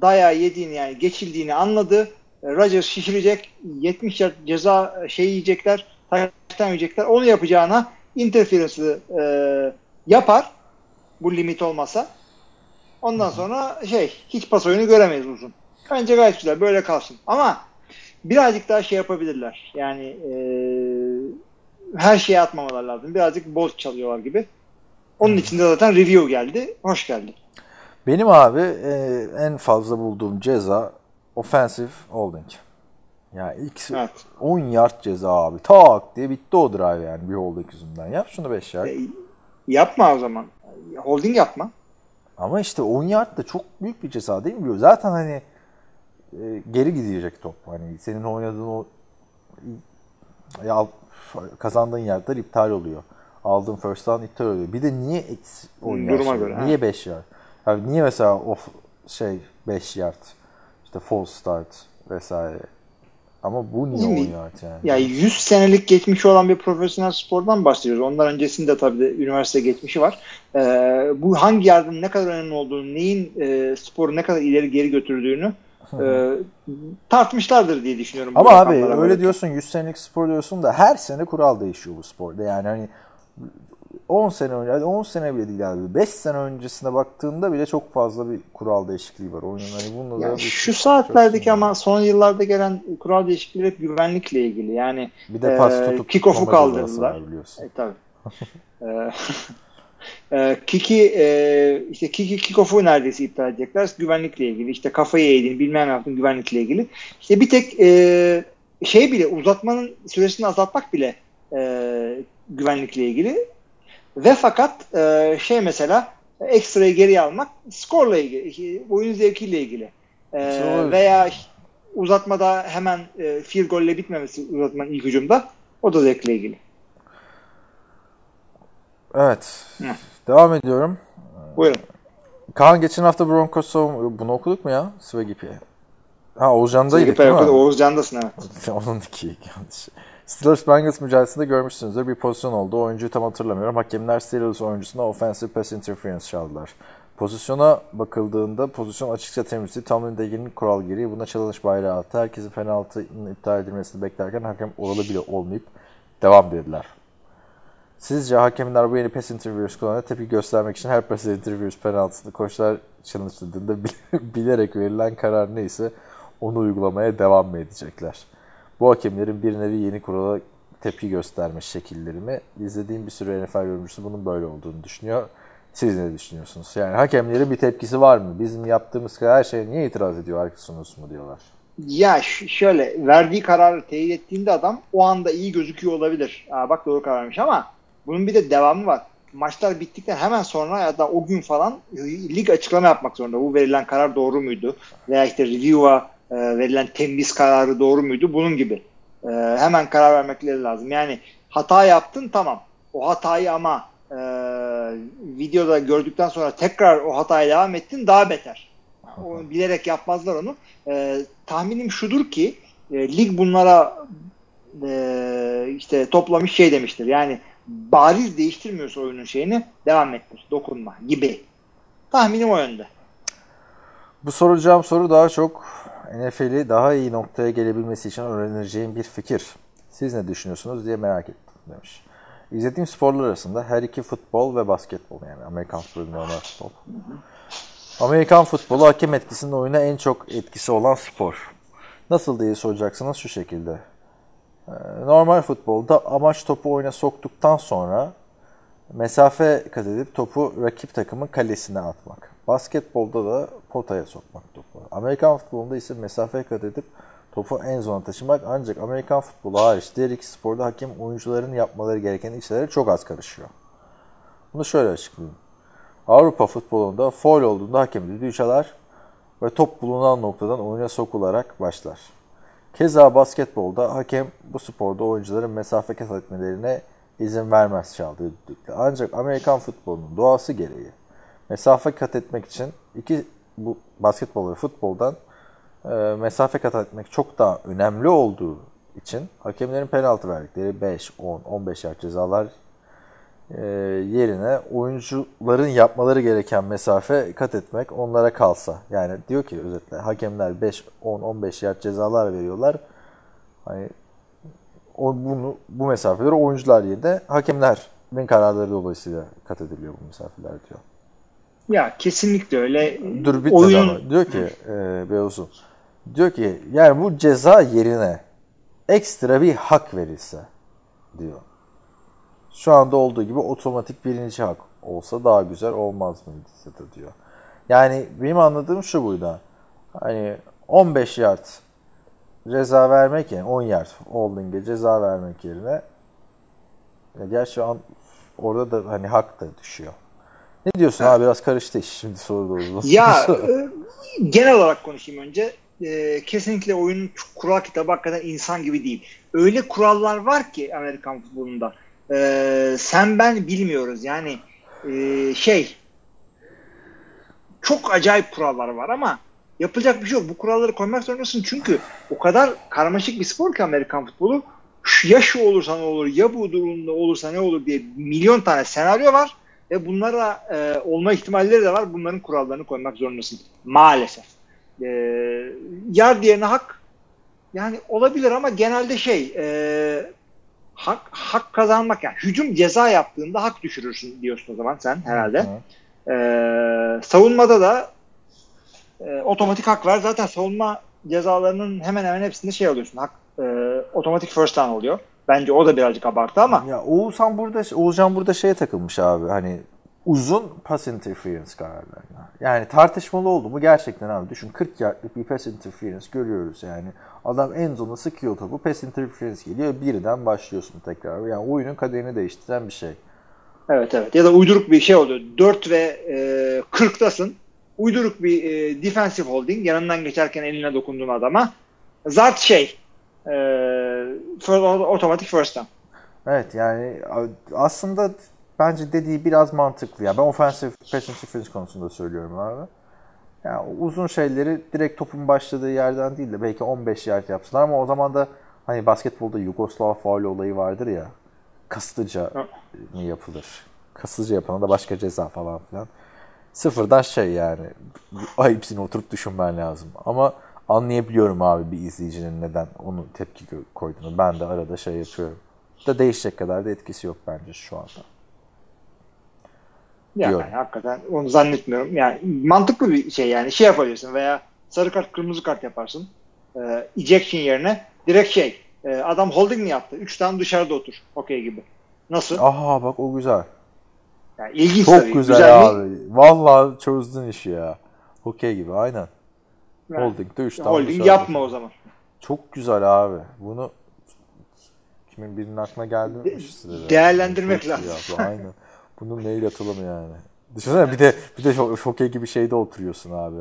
dayağı yediğini yani geçildiğini anladı. Rodgers şişirecek. 70 yard ceza şey yiyecekler. Taştan yiyecekler. Onu yapacağına interference'ı e, yapar. Bu limit olmasa. Ondan sonra şey hiç pas oyunu göremeyiz uzun. Bence gayet güzel. Böyle kalsın. Ama birazcık daha şey yapabilirler. Yani e, her şeye atmamalar lazım. Birazcık boz çalıyorlar gibi. Onun için de zaten review geldi. Hoş geldi. Benim abi e, en fazla bulduğum ceza offensive holding. Yani ilk evet. 10 yard ceza abi. Tak diye bitti o drive yani bir holding yüzünden. Yap şunu 5 yard. E, yapma o zaman. Holding yapma. Ama işte 10 yard da çok büyük bir ceza değil mi? Zaten hani e, geri gidecek top. Hani senin oynadığın o ya kazandığın yardlar iptal oluyor. Aldığın first down iptal oluyor. Bir de niye eksi 10 yard? Duruma göre. Niye 5 yard? Yani niye mesela of şey 5 yard? İşte false start vesaire. Ama bu niye 10 yard yani? Ya 100 senelik geçmişi olan bir profesyonel spordan bahsediyoruz. Ondan öncesinde tabii de üniversite geçmişi var. Ee, bu hangi yardın ne kadar önemli olduğunu, neyin e, sporu ne kadar ileri geri götürdüğünü e, tartmışlardır diye düşünüyorum. Ama abi öyle böyle. diyorsun 100 senelik spor diyorsun da her sene kural değişiyor bu sporda. Yani hani 10 sene önce, 10 sene bile değil abi. 5 sene öncesine baktığında bile çok fazla bir kural değişikliği var. Oyunun hani bununla yani şu saatlerdeki ama son yıllarda gelen kural değişiklikleri hep güvenlikle ilgili. Yani bir de pas tutup kick-off'u kaldırdılar. Biliyorsun. E, tabii. e, Kiki e, işte Kiki kickoff'u neredeyse iptal edecekler. Güvenlikle ilgili. İşte kafayı eğdin bilmem ne yaptın güvenlikle ilgili. İşte bir tek e, şey bile uzatmanın süresini azaltmak bile e, güvenlikle ilgili. Ve fakat e, şey mesela ekstrayı geri almak skorla ilgili, oyun zevkiyle ilgili. E, veya uzatmada hemen e, field golle bitmemesi uzatmanın ilk hücumda o da zevkle ilgili. Evet. Hı. Devam ediyorum. Buyurun. Kaan geçen hafta Broncos'u bunu okuduk mu ya? Svegipi. Ha Oğuzcan'daydık değil mi? Oğuz Can'dasın evet. Onun iki yanlış. Steelers Bengals mücadelesinde görmüşsünüzdür. Bir pozisyon oldu. Oyuncuyu tam hatırlamıyorum. Hakemler Steelers oyuncusuna offensive pass interference çaldılar. Pozisyona bakıldığında pozisyon açıkça temizdi. Tomlin de yeni kural gereği buna challenge bayrağı attı. Herkesin penaltının iptal edilmesini beklerken hakem oralı bile olmayıp devam dediler. Sizce hakemler bu yeni pass interference kullanana tepki göstermek için her pass interference penaltısını koçlar challenge'ladığında bilerek verilen karar neyse onu uygulamaya devam mı edecekler? Bu hakemlerin bir nevi yeni kurala tepki gösterme şekilleri mi? İzlediğim bir sürü NFL yorumcusu bunun böyle olduğunu düşünüyor. Siz ne düşünüyorsunuz? Yani hakemlerin bir tepkisi var mı? Bizim yaptığımız her şeye niye itiraz ediyor arkasınız mu diyorlar. Ya şöyle verdiği kararı teyit ettiğinde adam o anda iyi gözüküyor olabilir. Aa, bak doğru karar vermiş ama bunun bir de devamı var. Maçlar bittikten hemen sonra ya da o gün falan lig açıklama yapmak zorunda. Bu verilen karar doğru muydu? Veya işte review'a e, verilen temiz kararı doğru muydu? Bunun gibi. E, hemen karar vermekleri lazım. Yani hata yaptın tamam. O hatayı ama e, videoda gördükten sonra tekrar o hataya devam ettin daha beter. O, bilerek yapmazlar onu. E, tahminim şudur ki e, lig bunlara e, işte toplamış şey demiştir. Yani bariz değiştirmiyorsa oyunun şeyini devam ettir. Dokunma gibi. Tahminim o yönde. Bu soracağım soru daha çok NFL'i daha iyi noktaya gelebilmesi için öğreneceğim bir fikir. Siz ne düşünüyorsunuz diye merak ettim demiş. İzlediğim sporlar arasında her iki futbol ve basketbol yani Amerikan futbolu normal futbol. Amerikan futbolu hakem etkisinin oyuna en çok etkisi olan spor. Nasıl diye soracaksınız şu şekilde. Normal futbolda amaç topu oyuna soktuktan sonra mesafe kat edip topu rakip takımın kalesine atmak. Basketbolda da potaya sokmak topu. Amerikan futbolunda ise mesafe kat edip topu en zona taşımak ancak Amerikan futbolu hariç diğer iki sporda hakem oyuncuların yapmaları gereken işlere çok az karışıyor. Bunu şöyle açıklayayım. Avrupa futbolunda foul olduğunda hakem düdüğü çalar ve top bulunan noktadan oyuna sokularak başlar. Keza basketbolda hakem bu sporda oyuncuların mesafe kat etmelerine izin vermez çaldığı düdükle. Ancak Amerikan futbolunun doğası gereği mesafe kat etmek için iki bu basketbol ve futboldan e, mesafe kat etmek çok daha önemli olduğu için hakemlerin penaltı verdikleri 5, 10, 15 yard cezalar e, yerine oyuncuların yapmaları gereken mesafe kat etmek onlara kalsa. Yani diyor ki özetle hakemler 5, 10, 15 yard cezalar veriyorlar. Hani o bunu bu mesafeleri oyuncular yerine hakemlerin kararları dolayısıyla kat ediliyor bu mesafeler diyor. Ya kesinlikle öyle. Dur bitmedi Oyun... ama. Diyor ki e, Beyoz'un. Diyor ki yani bu ceza yerine ekstra bir hak verilse diyor. Şu anda olduğu gibi otomatik birinci hak olsa daha güzel olmaz mıydı diyor. Yani benim anladığım şu buydu. Hani 15 yard ceza vermek yani 10 yard holding'e ceza vermek yerine ya gerçi an, orada da hani hak da düşüyor. Ne diyorsun abi biraz karıştı iş şimdi soru doğru. Ya e, genel olarak konuşayım önce. E, kesinlikle oyunun kural kitabı hakikaten insan gibi değil. Öyle kurallar var ki Amerikan futbolunda. E, sen ben bilmiyoruz. Yani e, şey çok acayip kurallar var ama yapacak bir şey yok. Bu kuralları koymak zorundasın çünkü o kadar karmaşık bir spor ki Amerikan futbolu. Ya şu olursa ne olur, ya bu durumda olursa ne olur diye milyon tane senaryo var ve bunlara e, olma ihtimalleri de var. Bunların kurallarını koymak zorundasın. Maalesef. E, yar diyene hak yani olabilir ama genelde şey e, hak, hak kazanmak yani hücum ceza yaptığında hak düşürürsün diyorsun o zaman sen herhalde. E, savunmada da e, otomatik hak ver. Zaten savunma cezalarının hemen hemen hepsinde şey alıyorsun. Hak e, otomatik first down oluyor. Bence o da birazcık abartı ama. Ya Oğuzhan burada Oğuzhan burada şeye takılmış abi. Hani uzun pass interference kararlarına. Yani tartışmalı oldu mu gerçekten abi düşün 40 yardlık bir pass interference görüyoruz yani. Adam en zona sıkıyor topu pass interference geliyor birden başlıyorsun tekrar. Yani oyunun kaderini değiştiren bir şey. Evet evet ya da uyduruk bir şey oluyor. 4 ve e, 40'tasın. Uyduruk bir e, defensive holding yanından geçerken eline dokunduğun adama Zart şey e, otomatik first down. Evet yani aslında bence dediği biraz mantıklı. Ya ben offensive pass interference konusunda söylüyorum abi. Yani uzun şeyleri direkt topun başladığı yerden değil de belki 15 yard yaptılar ama o zaman da hani basketbolda Yugoslav faul olayı vardır ya. Kastıca mı yapılır? Kastıca yapana da başka ceza falan filan. Sıfırdan şey yani. Hepsini oturup düşünmen lazım. Ama anlayabiliyorum abi bir izleyicinin neden onu tepki koyduğunu. Ben de arada şey yapıyorum. Da değişecek kadar da etkisi yok bence şu anda. Yani, Diyorum. hakikaten onu zannetmiyorum. Yani mantıklı bir şey yani şey yapabilirsin veya sarı kart kırmızı kart yaparsın. Ee, ejection yerine direkt şey e, adam holding mi yaptı? Üç tane dışarıda otur. Okey gibi. Nasıl? Aha bak o güzel. Yani ilginç Çok tabii. güzel, güzel abi. Mi? Vallahi çözdün işi ya. Okey gibi aynen. Yani, Holding'de 3 tane Holding yapma o zaman. Çok güzel abi. Bunu kimin birinin aklına geldi mi? De- değerlendirmek lazım. Ya, aynen. Bunu mail atalım yani. Düşünsene bir de bir de şokey gibi şeyde oturuyorsun abi.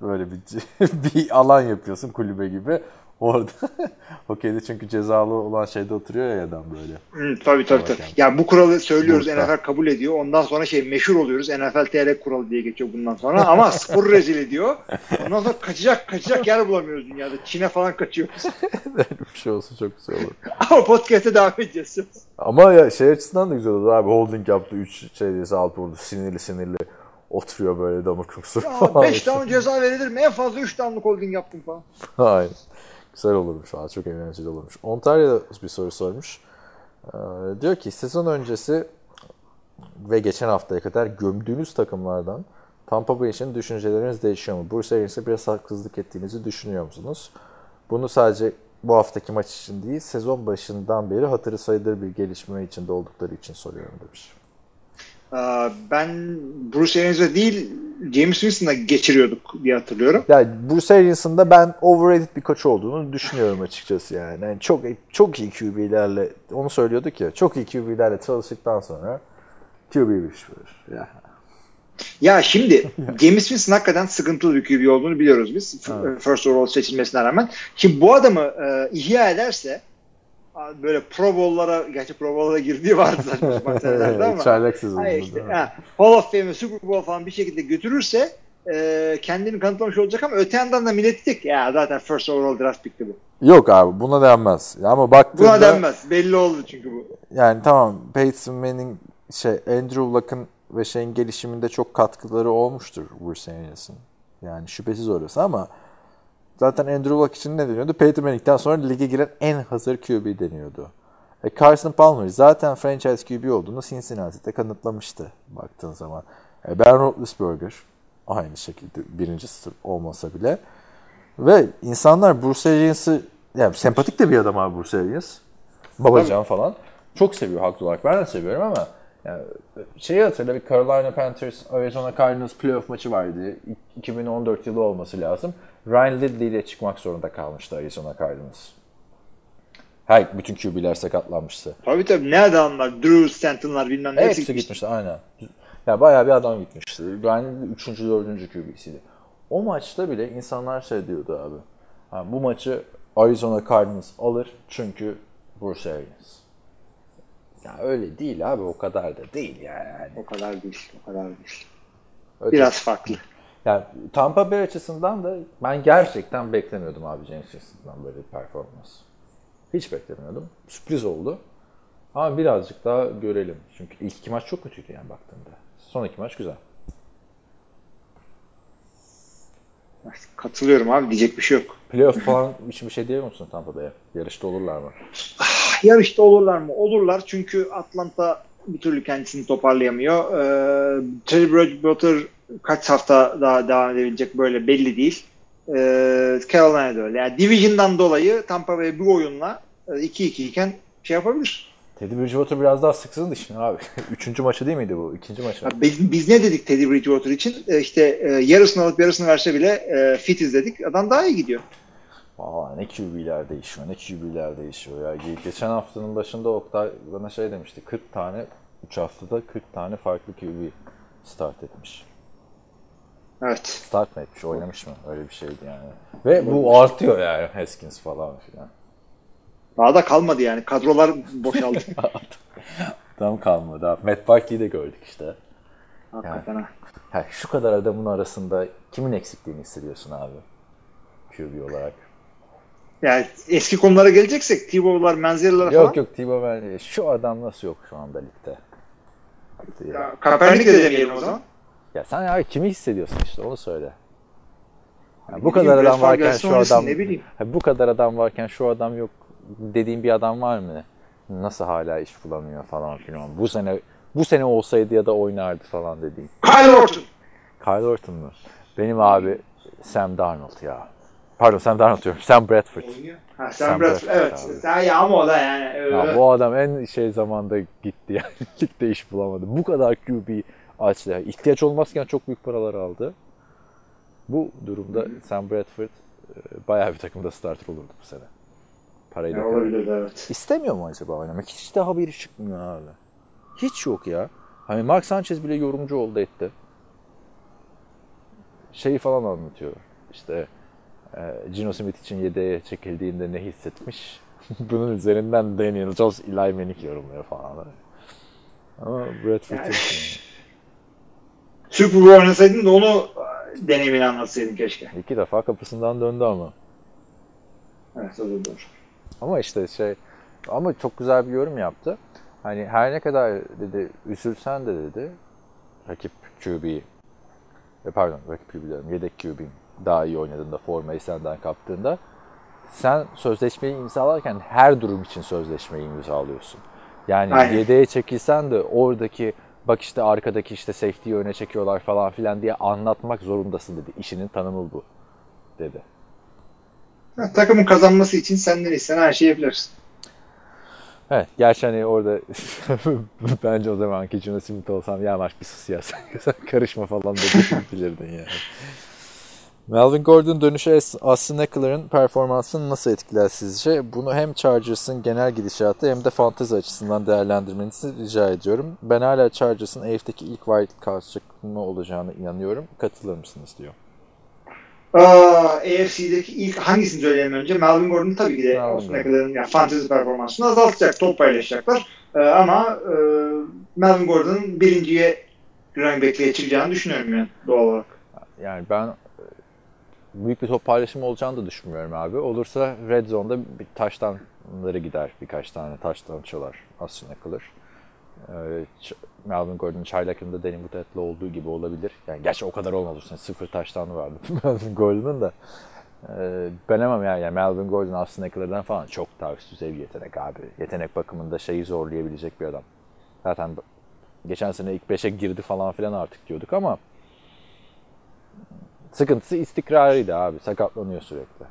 Böyle bir bir alan yapıyorsun kulübe gibi. Orada hokeyde çünkü cezalı olan şeyde oturuyor ya adam böyle. Hı, tabii tabii tabii. Yani bu kuralı söylüyoruz Burada. NFL kabul ediyor. Ondan sonra şey meşhur oluyoruz. NFL TR kuralı diye geçiyor bundan sonra ama spor rezil ediyor. Ondan sonra kaçacak kaçacak yer bulamıyoruz dünyada. Çin'e falan kaçıyoruz. Bir şey olsa çok güzel olur. ama podcast'e devam edeceğiz. Ama ya şey açısından da güzel olur abi. Holding yaptı 3 şey alt vurdu. Sinirli sinirli oturuyor böyle damır kusur falan. 5 tane ceza verilir mi? En fazla 3 damlık holding yaptım falan. Aynen. Güzel olurmuş abi. Çok eğlenceli olurmuş. Ontario'da bir soru sormuş. Ee, diyor ki sezon öncesi ve geçen haftaya kadar gömdüğünüz takımlardan Tampa Bay için düşünceleriniz değişiyor mu? Bruce Arians'e biraz haksızlık ettiğinizi düşünüyor musunuz? Bunu sadece bu haftaki maç için değil, sezon başından beri hatırı sayılır bir gelişme içinde oldukları için soruyorum demiş. Ee, ben Bruce Arians'a değil James Winston'la geçiriyorduk diye hatırlıyorum. Yani Bruce Arians'ın da ben overrated bir koç olduğunu düşünüyorum açıkçası yani. yani çok çok iyi QB'lerle onu söylüyorduk ya. Çok iyi QB'lerle çalıştıktan sonra QB'miş böyle. Ya. Ya şimdi James Winston hakikaten sıkıntılı bir QB olduğunu biliyoruz biz. Evet. First overall seçilmesine rağmen. Şimdi bu adamı e, ihya ederse böyle Pro Bowl'lara, gerçi Pro Bowl'lara girdiği vardı senelerde ama. Çaylaksız oldu. Işte, ha, Hall of Fame'e Super Bowl falan bir şekilde götürürse e, kendini kanıtlamış olacak ama öte yandan da millet diyecek ya zaten first overall draft pick'ti bu. Yok abi buna denmez. Ama baktığında... Buna denmez. Belli oldu çünkü bu. Yani tamam Peyton Manning şey Andrew Luck'ın ve şeyin gelişiminde çok katkıları olmuştur Bruce Arians'ın. Yani şüphesiz orası ama Zaten Andrew Luck için ne deniyordu? Peyton Manning'den sonra lige giren en hazır QB deniyordu. E Carson Palmer zaten franchise QB olduğunu Cincinnati'de kanıtlamıştı baktığın zaman. E ben Roethlisberger aynı şekilde birinci sır olmasa bile. Ve insanlar Bruce Arians'ı yani sempatik de bir adam abi Bruce Arians. Babacan falan. Çok seviyor haklı olarak. Ben de seviyorum ama yani şeyi hatırla bir Carolina Panthers Arizona Cardinals playoff maçı vardı. 2014 yılı olması lazım. Ryan Lidley ile çıkmak zorunda kalmıştı Arizona Cardinals. Her bütün QB'ler sakatlanmıştı. Tabii tabii ne adamlar? Drew Stanton'lar bilmem ne. Hepsi, hepsi gitmişti aynen. Ya bayağı bir adam gitmişti. Ryan Lidley 3. 4. QB'siydi. O maçta bile insanlar şey diyordu abi. Yani bu maçı Arizona Cardinals alır çünkü Bruce Arians. Ya öyle değil abi o kadar da değil yani. O kadar değil. O kadar değil. Öyle Biraz farklı. Yani Tampa Bay açısından da ben gerçekten beklemiyordum abi James Winston'dan böyle bir performans. Hiç beklemiyordum. Sürpriz oldu. Ama birazcık daha görelim. Çünkü ilk iki maç çok kötüydü yani baktığında. Son iki maç güzel. Katılıyorum abi diyecek bir şey yok. Playoff falan için bir şey diyor musun Tampa Bay'e? Yarışta olurlar mı? Ah, yarışta olurlar mı? Olurlar çünkü Atlanta bir türlü kendisini toparlayamıyor. Ee, Terry Bridgewater kaç hafta daha devam edebilecek böyle belli değil. Ee, Carolina'da öyle. Yani Division'dan dolayı Tampa Bay bir oyunla 2-2 e, iken şey yapabilir. Teddy Bridgewater biraz daha sıksın dişini abi. Üçüncü maçı değil miydi bu? İkinci maçı. Biz, biz ne dedik Teddy Bridgewater için? Ee, işte e, yarısını alıp yarısını verse bile e, fitiz dedik. Adam daha iyi gidiyor. Aa ne QB'ler değişiyor, ne QB'ler değişiyor ya. Geçen haftanın başında Oktay bana şey demişti. 40 tane 3 haftada 40 tane farklı QB start etmiş. Evet. Start mı etmiş, oynamış mı? Öyle bir şeydi yani. Ve bu artıyor yani Haskins falan filan. Daha da kalmadı yani. Kadrolar boşaldı. Tam kalmadı abi. Matt Barkley'i de gördük işte. Hakikaten ha. Ha, şu kadar adamın arasında kimin eksikliğini hissediyorsun abi? QB olarak. Yani eski konulara geleceksek Tebow'lar, Menzier'lar falan. Yok yok Tebow ben şu adam nasıl yok şu anda ligde? Ya, Ya, Kaepernick de demeyelim o zaman. Ya sen abi kimi hissediyorsun işte onu söyle. Ya bu kadar adam varken şu adam ne bileyim. Bu kadar adam varken şu adam yok dediğin bir adam var mı? Nasıl hala iş bulamıyor falan filan. Bu sene bu sene olsaydı ya da oynardı falan dediğin. Kyle Orton. Kyle Orton mu? Benim abi Sam Darnold ya. Pardon Sam Darnold diyorum. Sam Bradford. Ha, Sam Sam Bradford. Bradford Evet. abi. Sen ya ama o da yani. Ya bu adam en şey zamanda gitti yani. Ligde iş bulamadı. Bu kadar QB açtı. İhtiyaç olmazken çok büyük paralar aldı. Bu durumda Sam Bradford e, bayağı bir takımda starter olurdu bu sene. Parayı da olabilir evet. İstemiyor mu acaba oynamak? Hiç daha biri çıkmıyor abi. Hiç yok ya. Hani Mark Sanchez bile yorumcu oldu etti. Şeyi falan anlatıyor. İşte e, Gino Smith için yedeğe çekildiğinde ne hissetmiş. Bunun üzerinden Daniel Jones, Eli Manning yorumluyor falan. Ama Bradford Yani- Super Bowl oynasaydın da onu deneyimini anlatsaydın keşke. İki defa kapısından döndü ama. Evet o da doğru. Ama işte şey ama çok güzel bir yorum yaptı. Hani her ne kadar dedi üzülsen de dedi rakip QB e, pardon rakip QB diyorum yedek QB daha iyi oynadığında formayı senden kaptığında sen sözleşmeyi imzalarken her durum için sözleşmeyi imzalıyorsun. Yani Aynen. yedeğe çekilsen de oradaki bak işte arkadaki işte safety'yi öne çekiyorlar falan filan diye anlatmak zorundasın dedi. İşinin tanımı bu dedi. Ha, takımın kazanması için senden istenen her şeyi yapabilirsin. Evet. Gerçi hani orada bence o zamanki Gino Smith olsam ya maç bir sus ya sen, sen karışma falan da bilirdin yani. Melvin Gordon dönüşü Austin Eckler'ın performansını nasıl etkiler sizce? Bunu hem Chargers'ın genel gidişatı hem de fantezi açısından değerlendirmenizi rica ediyorum. Ben hala Chargers'ın AFC'deki ilk wild card çıkma olacağını inanıyorum. Katılır mısınız diyor. Aa, AFC'deki ilk hangisini söyleyelim önce? Melvin Gordon tabii ki de Austin. Eckler'ın yani fantezi performansını azaltacak. Top paylaşacaklar. Ee, ama e, Melvin Gordon'ın birinciye running back'liğe çıkacağını düşünüyorum yani doğal olarak. Yani ben büyük bir top paylaşımı olacağını da düşünmüyorum abi. Olursa Red Zone'da bir taştanları gider. Birkaç tane taştan çalar aslında kalır. Ee, Melvin Gordon çaylakında Danny Woodhead'le olduğu gibi olabilir. Yani gerçi o kadar olmaz. Yani sıfır taştanı vardı Melvin Gordon'un da. Ee, ben ama yani, yani Melvin Gordon aslında Eckler'dan falan çok üst düzey bir yetenek abi. Yetenek bakımında şeyi zorlayabilecek bir adam. Zaten geçen sene ilk 5'e girdi falan filan artık diyorduk ama sıkıntısı istikrarıydı abi. Sakatlanıyor sürekli.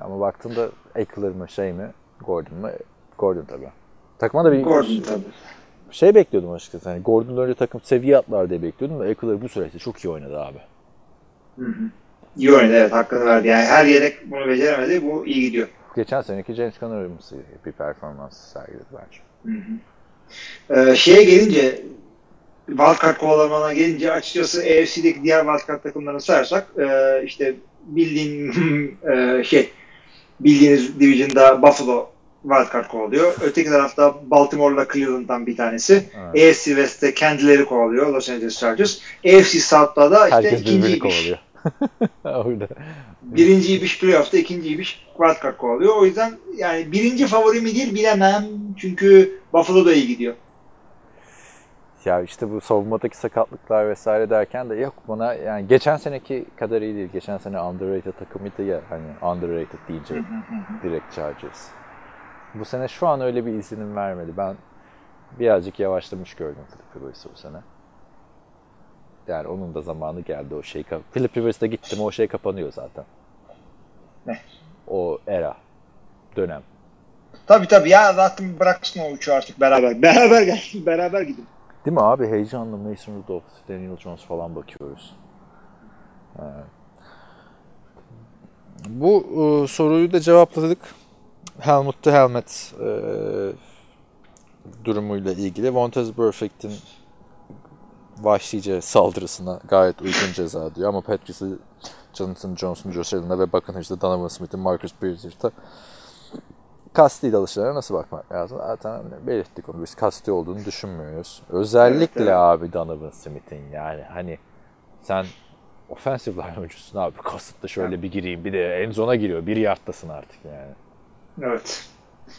Ama baktığında Eckler mı şey mi Gordon mu? Gordon tabii. Takıma da bir Gordon tabii. şey bekliyordum açıkçası. Yani Gordon'dan önce takım seviye atlar diye bekliyordum da Eckler bu süreçte çok iyi oynadı abi. İyi oynadı evet hakkını verdi. Yani her yedek bunu beceremedi. Bu iyi gidiyor. Geçen seneki James Conner'ımsı bir performans sergiledi bence. Ee, şeye gelince wildcard kovalamana gelince açıkçası AFC'deki diğer wildcard takımlarını sayarsak e, işte bildiğin e, şey bildiğiniz division'da Buffalo wildcard kovalıyor. Öteki tarafta Baltimore'la Cleveland'dan bir tanesi. Evet. AFC West'te kendileri kovalıyor Los Angeles Chargers. AFC South'ta da işte Herkes ikinciymiş. kovalıyor. Orada. Birinciymiş playoff'ta, ikinciymiş wildcard kovalıyor. O yüzden yani birinci favori midir bilemem. Çünkü Buffalo da iyi gidiyor. Ya işte bu savunmadaki sakatlıklar vesaire derken de yok buna yani geçen seneki kadar iyi değil. Geçen sene underrated takımıydı ya hani underrated deyince direkt Chargers. Bu sene şu an öyle bir izlenim vermedi. Ben birazcık yavaşlamış gördüm Philip Rivers'ı bu sene. Yani onun da zamanı geldi o şey. Philip Rivers'ta gittim o şey kapanıyor zaten. Ne? O era. Dönem. Tabii tabii ya zaten bıraksın o uçu artık beraber. Beraber gel, beraber gidin. Değil mi abi? Heyecanla Mason Rudolph, Daniel Jones falan bakıyoruz. Bu e, soruyu da cevapladık. Helmut to Helmet e, durumuyla ilgili. Vontez Perfect'in vahşice saldırısına gayet uygun ceza diyor. Ama Patrice'i Jonathan Johnson, Josh Allen'a ve Buccaneers'da Donovan Smith'in, Marcus Petters'ta kasti dalışlara nasıl bakmak lazım? Zaten belirttik onu. Biz kasti olduğunu düşünmüyoruz. Özellikle Evet, evet. abi Donovan Smith'in yani hani sen offensive line oyuncusun abi. Kasıtlı şöyle bir gireyim. Bir de en zona giriyor. Bir yardtasın artık yani. Evet.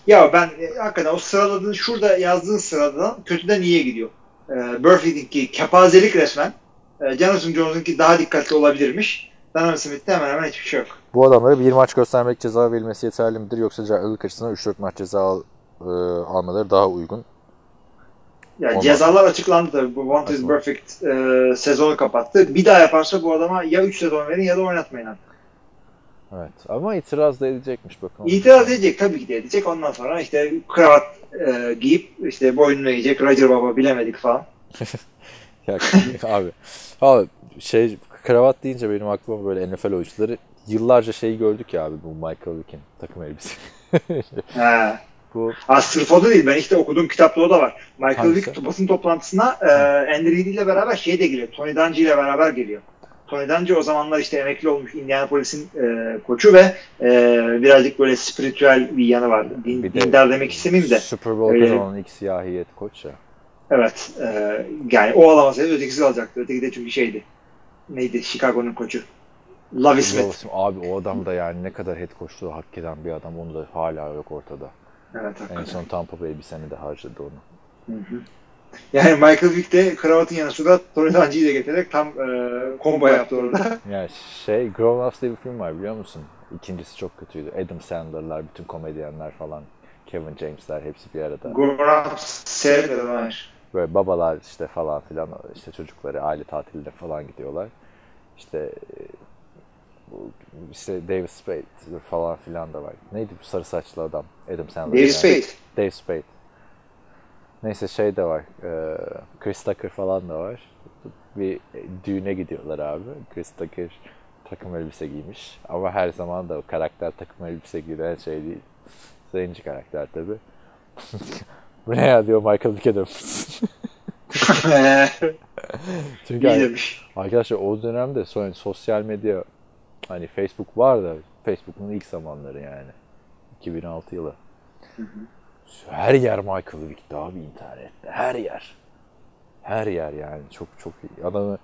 Ya ben e, hakikaten o sıraladığın şurada yazdığın sıradan kötüden iyiye gidiyor. E, Burfield'inki kepazelik resmen. E, Jonathan Jones'unki daha dikkatli olabilirmiş. Donovan Smith'te hemen hemen hiçbir şey yok. Bu adamlara bir maç göstermek ceza verilmesi yeterli midir? Yoksa cahillik açısından 3-4 maç ceza al- e, almaları daha uygun. Yani Olmaz. cezalar açıklandı tabii. Bu One is. Perfect e, sezonu kapattı. Bir daha yaparsa bu adama ya 3 sezon verin ya da oynatmayın artık. Evet. Ama itiraz da edecekmiş bakalım. İtiraz edecek tabii ki de edecek. Ondan sonra işte kravat e, giyip işte boynuna yiyecek Roger Baba bilemedik falan. Ya, abi. Abi şey kravat deyince benim aklıma böyle NFL oyuncuları yıllarca şey gördük ya abi bu Michael Vick'in takım elbise. He. bu Ha, sırf o da değil. Ben işte okuduğum kitapta o da var. Michael Hangisi? Vick basın toplantısına e, Andy Reid ile beraber şey de geliyor. Tony Dungy ile beraber geliyor. Tony Dungy o zamanlar işte emekli olmuş Indianapolis'in e, koçu ve e, birazcık böyle spiritüel bir yanı var. Din, Bir de- dindar demek istemeyeyim de. Super Bowl kazanan ilk siyahiyet koç ya. Evet. E, yani o alamasaydı ötekisi alacaktı. Öteki de çünkü şeydi. Neydi? Chicago'nun koçu. Lovie Smith. Abi o adam da yani ne kadar head coachluğu hak eden bir adam onu da hala yok ortada. Evet En hakikaten. son Tampa Bay bir sene de harcadı onu. Hı hı. Yani Michael Vick de kravatın yanı sıra Tony Dungy'yi de getirerek tam e, combo yaptı orada. Yani şey Grown Ups diye bir film var biliyor musun? İkincisi çok kötüydü. Adam Sandler'lar, bütün komedyenler falan, Kevin James'ler hepsi bir arada. Grown Ups seyretmedim hayır. Böyle babalar işte falan filan işte çocukları aile tatiline falan gidiyorlar. İşte e, bu işte David Spade falan filan da var. Neydi bu sarı saçlı adam? Adam Sandler. David yani. Spade. Dave Spade. Neyse şey de var. e, Chris Tucker falan da var. Bir düğüne gidiyorlar abi. Chris Tucker takım elbise giymiş. Ama her zaman da o karakter takım elbise giyen şey değil. Zenci karakter tabi. Bu ne ya diyor Michael Vick'e. Çünkü hani-. Arkadaşlar o dönemde sonra sosyal medya hani Facebook var da Facebook'un ilk zamanları yani. 2006 yılı. Her yer Michael Vick'ti abi internette. Her yer. Her yer yani. Çok çok iyi. Adamı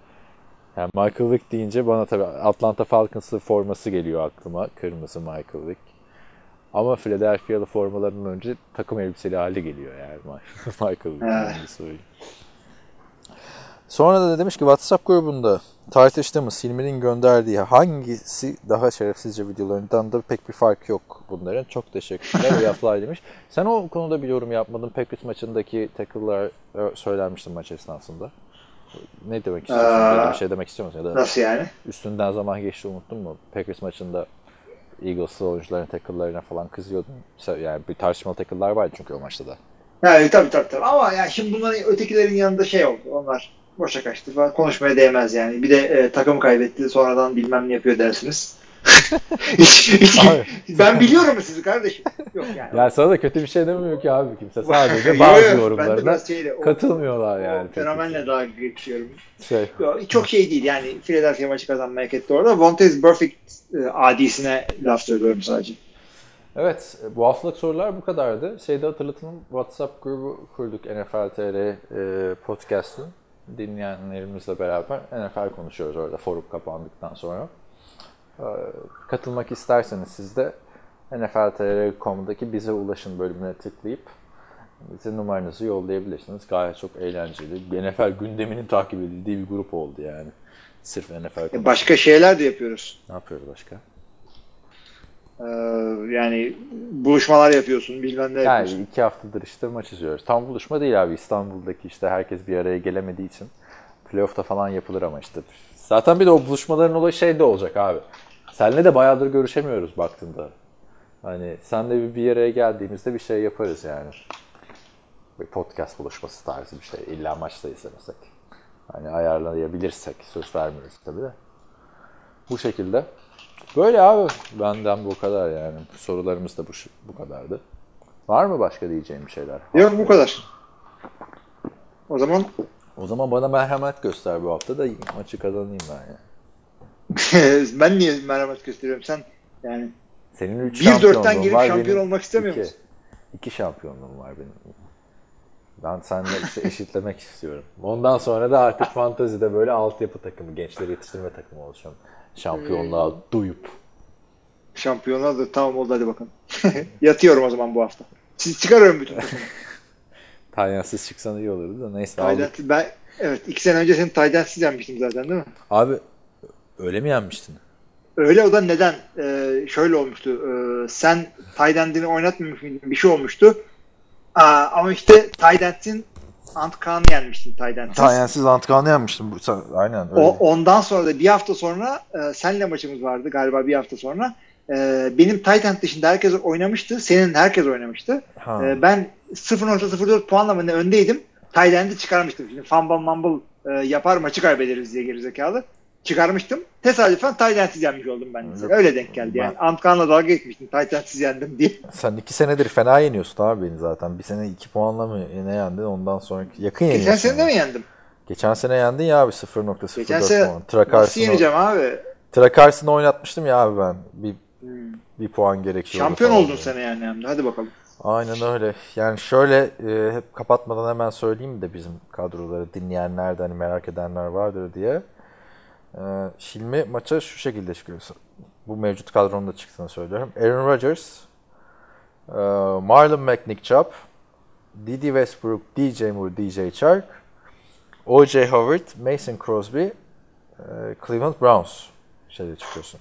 yani Michael Vick deyince bana tabii Atlanta Falcons'lı forması geliyor aklıma. Kırmızı Michael Vick. Ama Philadelphia'lı formalarının önce takım elbiseli hali geliyor yani Michael söyleyeyim. Sonra da demiş ki WhatsApp grubunda tartıştığımız Hilmi'nin gönderdiği hangisi daha şerefsizce videolarından da pek bir fark yok bunların. Çok teşekkürler. İyi haftalar demiş. Sen o konuda bir yorum yapmadın. Packers maçındaki tackle'lar e, söylenmiştin maç esnasında. Ne demek istiyorsun? Da bir şey demek istiyor musun? Ya da Nasıl yani? üstünden zaman geçti unuttun mu? Packers maçında Eagles'lı oyuncuların tackle'larına falan kızıyordun. Yani bir tartışmalı tackle'lar vardı çünkü o maçta da. Yani tabii tabii tabii. Ama yani şimdi bunların ötekilerin yanında şey oldu. Onlar boşa kaçtı falan. Konuşmaya değmez yani. Bir de e, takım kaybetti. Sonradan bilmem ne yapıyor dersiniz. Hiç- hiç- Abi. ben biliyorum sizi kardeşim. Yok yani. Ya sana da kötü bir şey demiyor ki abi kimse. Sadece bazı yorumlarına şeyle, o- katılmıyorlar yani. o fenomenle dalga geçiyorum. Şey, Yok, Çok şey değil yani. Philadelphia maçı kazanmaya etti orada. Vontez Perfect e, adisine laf söylüyorum sadece. Evet, bu haftalık sorular bu kadardı. Şeyde hatırlatalım, WhatsApp grubu kurduk NFL TR e, podcast'ın. Dinleyenlerimizle beraber NFL konuşuyoruz orada forum kapandıktan sonra. E, katılmak isterseniz siz de NFLTR.com'daki bize ulaşın bölümüne tıklayıp bize numaranızı yollayabilirsiniz. Gayet çok eğlenceli. NFL gündeminin takip edildiği bir grup oldu yani. Sırf NFL E, konuşuyoruz. Başka şeyler de yapıyoruz. Ne yapıyoruz başka? Ee, yani buluşmalar yapıyorsun, bilmem ne yapıyorsun. Yani iki haftadır işte maç izliyoruz. Tam buluşma değil abi. İstanbul'daki işte herkes bir araya gelemediği için playoff'ta falan yapılır ama işte. Zaten bir de o buluşmaların olayı şey de olacak abi. Seninle de bayağıdır görüşemiyoruz baktığında. Hani senle bir, bir araya geldiğimizde bir şey yaparız yani. Bir podcast buluşması tarzı bir şey. İlla maçta izlemesek. Hani ayarlayabilirsek. Söz vermiyoruz tabii de. Bu şekilde. Böyle abi. Benden bu kadar yani. Sorularımız da bu, bu kadardı. Var mı başka diyeceğim bir şeyler? Yok bu kadar. O zaman O zaman bana merhamet göster bu hafta da maçı kazanayım ben ya. ben niye merhamet gösteriyorum? Sen yani Senin 3 1-4'ten şampiyonluğun girip var. şampiyon benim olmak istemiyor iki. musun? İki şampiyonluğum var benim. Ben seninle işte eşitlemek istiyorum. Ondan sonra da artık fantezide böyle altyapı takımı, gençleri yetiştirme takımı olacağım. Şampiyonluğa Hmm. duyup. Şampiyonlar da tamam oldu hadi bakalım. Yatıyorum o zaman bu hafta. Siz çıkarıyorum bütün takımı. Tanyansız çıksan iyi olurdu da neyse. Taydensiz- ben evet iki sene önce seni Taydensiz yenmiştim zaten değil mi? Abi öyle mi yenmiştin? Öyle o da neden? Ee, şöyle olmuştu. Ee, sen Taydend'ini oynatmamış mıydın? Bir şey olmuştu. Aa, ama işte Taydend'in Antkan'ı yenmiştin Taydend'siz. Tanyansız Antkan'ı yenmiştim. Sen- aynen öyle. O, ondan sonra da bir hafta sonra e, senle maçımız vardı galiba bir hafta sonra. E, benim Titan dışında herkes oynamıştı. Senin herkes oynamıştı. Ha. E, ben 0.04 puanla mı ne öndeydim. Titan'ı çıkarmıştım. Şimdi fumble mumble e, yapar maçı kaybederiz diye gerizekalı. Çıkarmıştım. Tesadüfen Titan'siz yenmiş oldum ben. mesela. Öyle denk geldi yani. Antkan'la dalga geçmiştim. Titan'siz yendim diye. Sen iki senedir fena yeniyorsun abi beni zaten. Bir sene iki puanla mı ne yendin ondan sonraki yakın yeniyorsun. Geçen sene de yani. mi yendim? Geçen sene yendin ya abi 0.04 Geçen sene puan. nasıl Trakars'ını, yeneceğim abi? Trakars'ını oynatmıştım ya abi ben. Bir, Hmm. bir puan gerekiyor. Şampiyon oldun sene yani. hem de. Hadi bakalım. Aynen öyle. Yani şöyle e, hep kapatmadan hemen söyleyeyim de bizim kadroları dinleyenler de hani merak edenler vardır diye. E, Hilmi maça şu şekilde çıkıyor. Bu mevcut kadronun da çıktığını söylüyorum. Aaron Rodgers, e, Marlon McNick Chubb, Didi Westbrook, DJ Moore, DJ Chark, O.J. Howard, Mason Crosby, e, Cleveland Browns şeyle çıkıyorsun.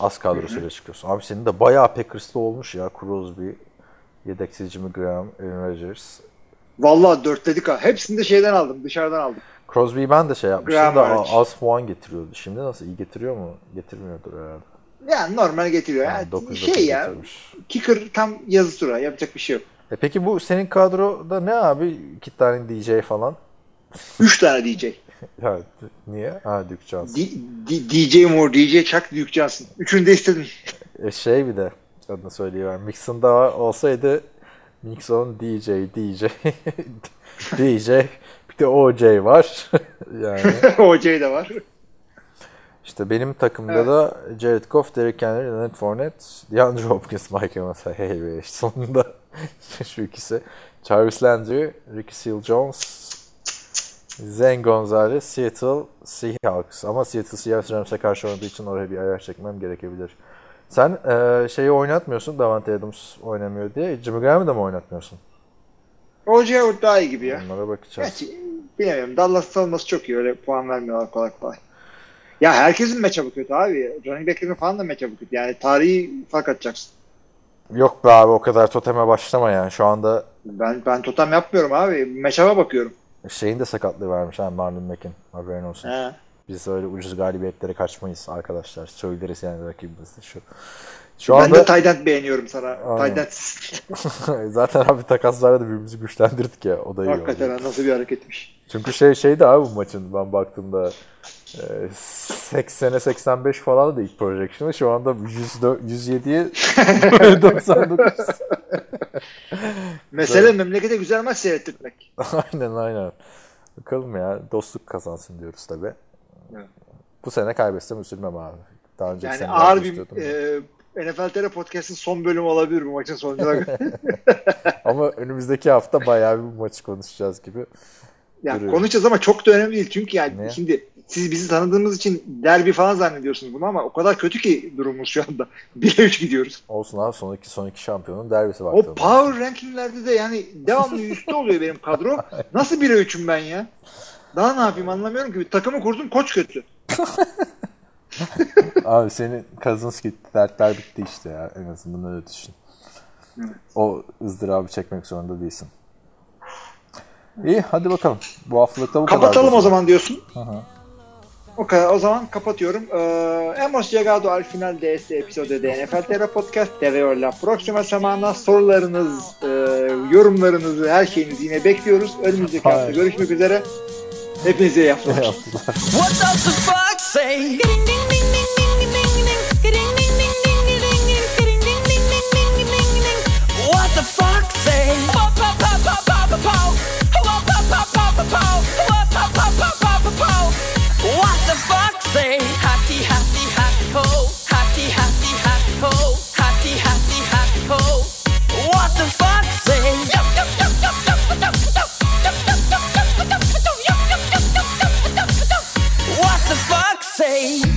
Az kadrosuyla çıkıyorsun. Abi senin de bayağı Packers'lı olmuş ya. Crosby, yedeksiz Jimmy Graham, Aaron Rodgers. Vallahi dörtledik ha. Hepsini de şeyden aldım. Dışarıdan aldım. Crosby'yi ben de şey yapmıştım da az puan getiriyordu. Şimdi nasıl iyi getiriyor mu? Getirmiyordur herhalde. Yani normal getiriyor. Yani Yani 9 şey ya. getirmiş. Kicker tam yazı tura. Yapacak bir şey yok. E peki bu senin kadroda ne abi? İki tane DJ falan. Üç tane DJ. D- niye? Ha Duke Johnson. D- D- DJ Moore, DJ Chuck, Duke Johnson. Üçünü de istedim. E şey bir de adını söyleyiver. Mixon'da var- olsaydı Mixon DJ, DJ, DJ bir de OJ var. yani OJ de var. işte benim takımda Evet. da Jared Goff, Derrick Henry, Leonard Fournette, DeAndre Hopkins, Mike Evans, hey be sonunda şu ikisi. Jarvis Landry, Ricky Seals-Jones, Zen Gonzalez, Seattle Seahawks. Ama Seattle Seahawks Rams'e karşı oynadığı için oraya bir ayar çekmem gerekebilir. Sen e, şeyi oynatmıyorsun, Davante Adams oynamıyor diye. Jimmy Graham'ı da mı oynatmıyorsun? OJ Howard daha iyi gibi ya. Onlara bakacağız. Gerçi bilemiyorum. Dallas savunması çok iyi. Öyle puan vermiyorlar kolay kolay. Ya herkesin matchup'ı kötü abi. Running back'lerin falan da matchup'ı kötü. Yani tarihi fark atacaksın. Yok be abi o kadar toteme başlama yani. Şu anda Ben ben totem yapmıyorum abi. Matchup'a bakıyorum. şeyin de sakatlığı varmış ha Marlon Mack'in. Haberin olsun. He. Biz öyle ucuz galibiyetlere kaçmayız arkadaşlar. Söyleriz yani rakibimizde şu. Şu ben de anda Tydent beğeniyorum sana. Tydent zaten abi takaslarda da birbirimizi güçlendirdik ya. O da iyi oldu. hakikaten ha, nasıl bir hareketmiş. Çünkü şey şeydi abi bu maçın ben baktığımda e, 80'e 85 falan da ilk projection'ı şu anda 104, 107'ye 99. Mesele memlekete güzel maç seyrettirmek. aynen aynen. Bakalım ya dostluk kazansın diyoruz tabi. Evet. Bu sene kaybetsem üzülmem abi. Daha önceki Yani ağır bir e, NFL TR Podcast'ın son bölümü olabilir bu maçın sonucuna. Ama önümüzdeki hafta bayağı bir maçı konuşacağız gibi. ya Duruyor. konuşacağız ama çok da önemli değil. Çünkü yani Ne? şimdi siz bizi tanıdığımız için derbi falan zannediyorsunuz bunu ama o kadar kötü ki durumumuz şu anda. 1'e 3 gidiyoruz. Olsun abi son iki, son iki şampiyonun derbisi O baktığımda. power rankinglerde de yani devamlı üstte oluyor benim kadro. Nasıl 1'e 3'üm ben ya? Daha ne yapayım anlamıyorum ki. Takımı kurdum koç kötü. Abi senin Cousins gitti, dertler bitti işte ya. En azından öyle düşün. Evet. O ızdırabı çekmek zorunda değilsin. İyi hadi bakalım. Bu haftalıkta bu kadar. Kapatalım o zaman diyorsun. Hı hı. O, kadar, o zaman kapatıyorum. Ee, hemos llegado al final de este episodio de NFL TR Podcast. Te veo la próxima semana. Sorularınız, e, yorumlarınızı, her şeyinizi yine bekliyoruz. Önümüzdeki hafta görüşmek üzere. Hepinize iyi haftalar. say. Ding, ding, ding. What the fuck say? Pop pop pop pop pop pop pop pop pop pop pop pop pop pop pop say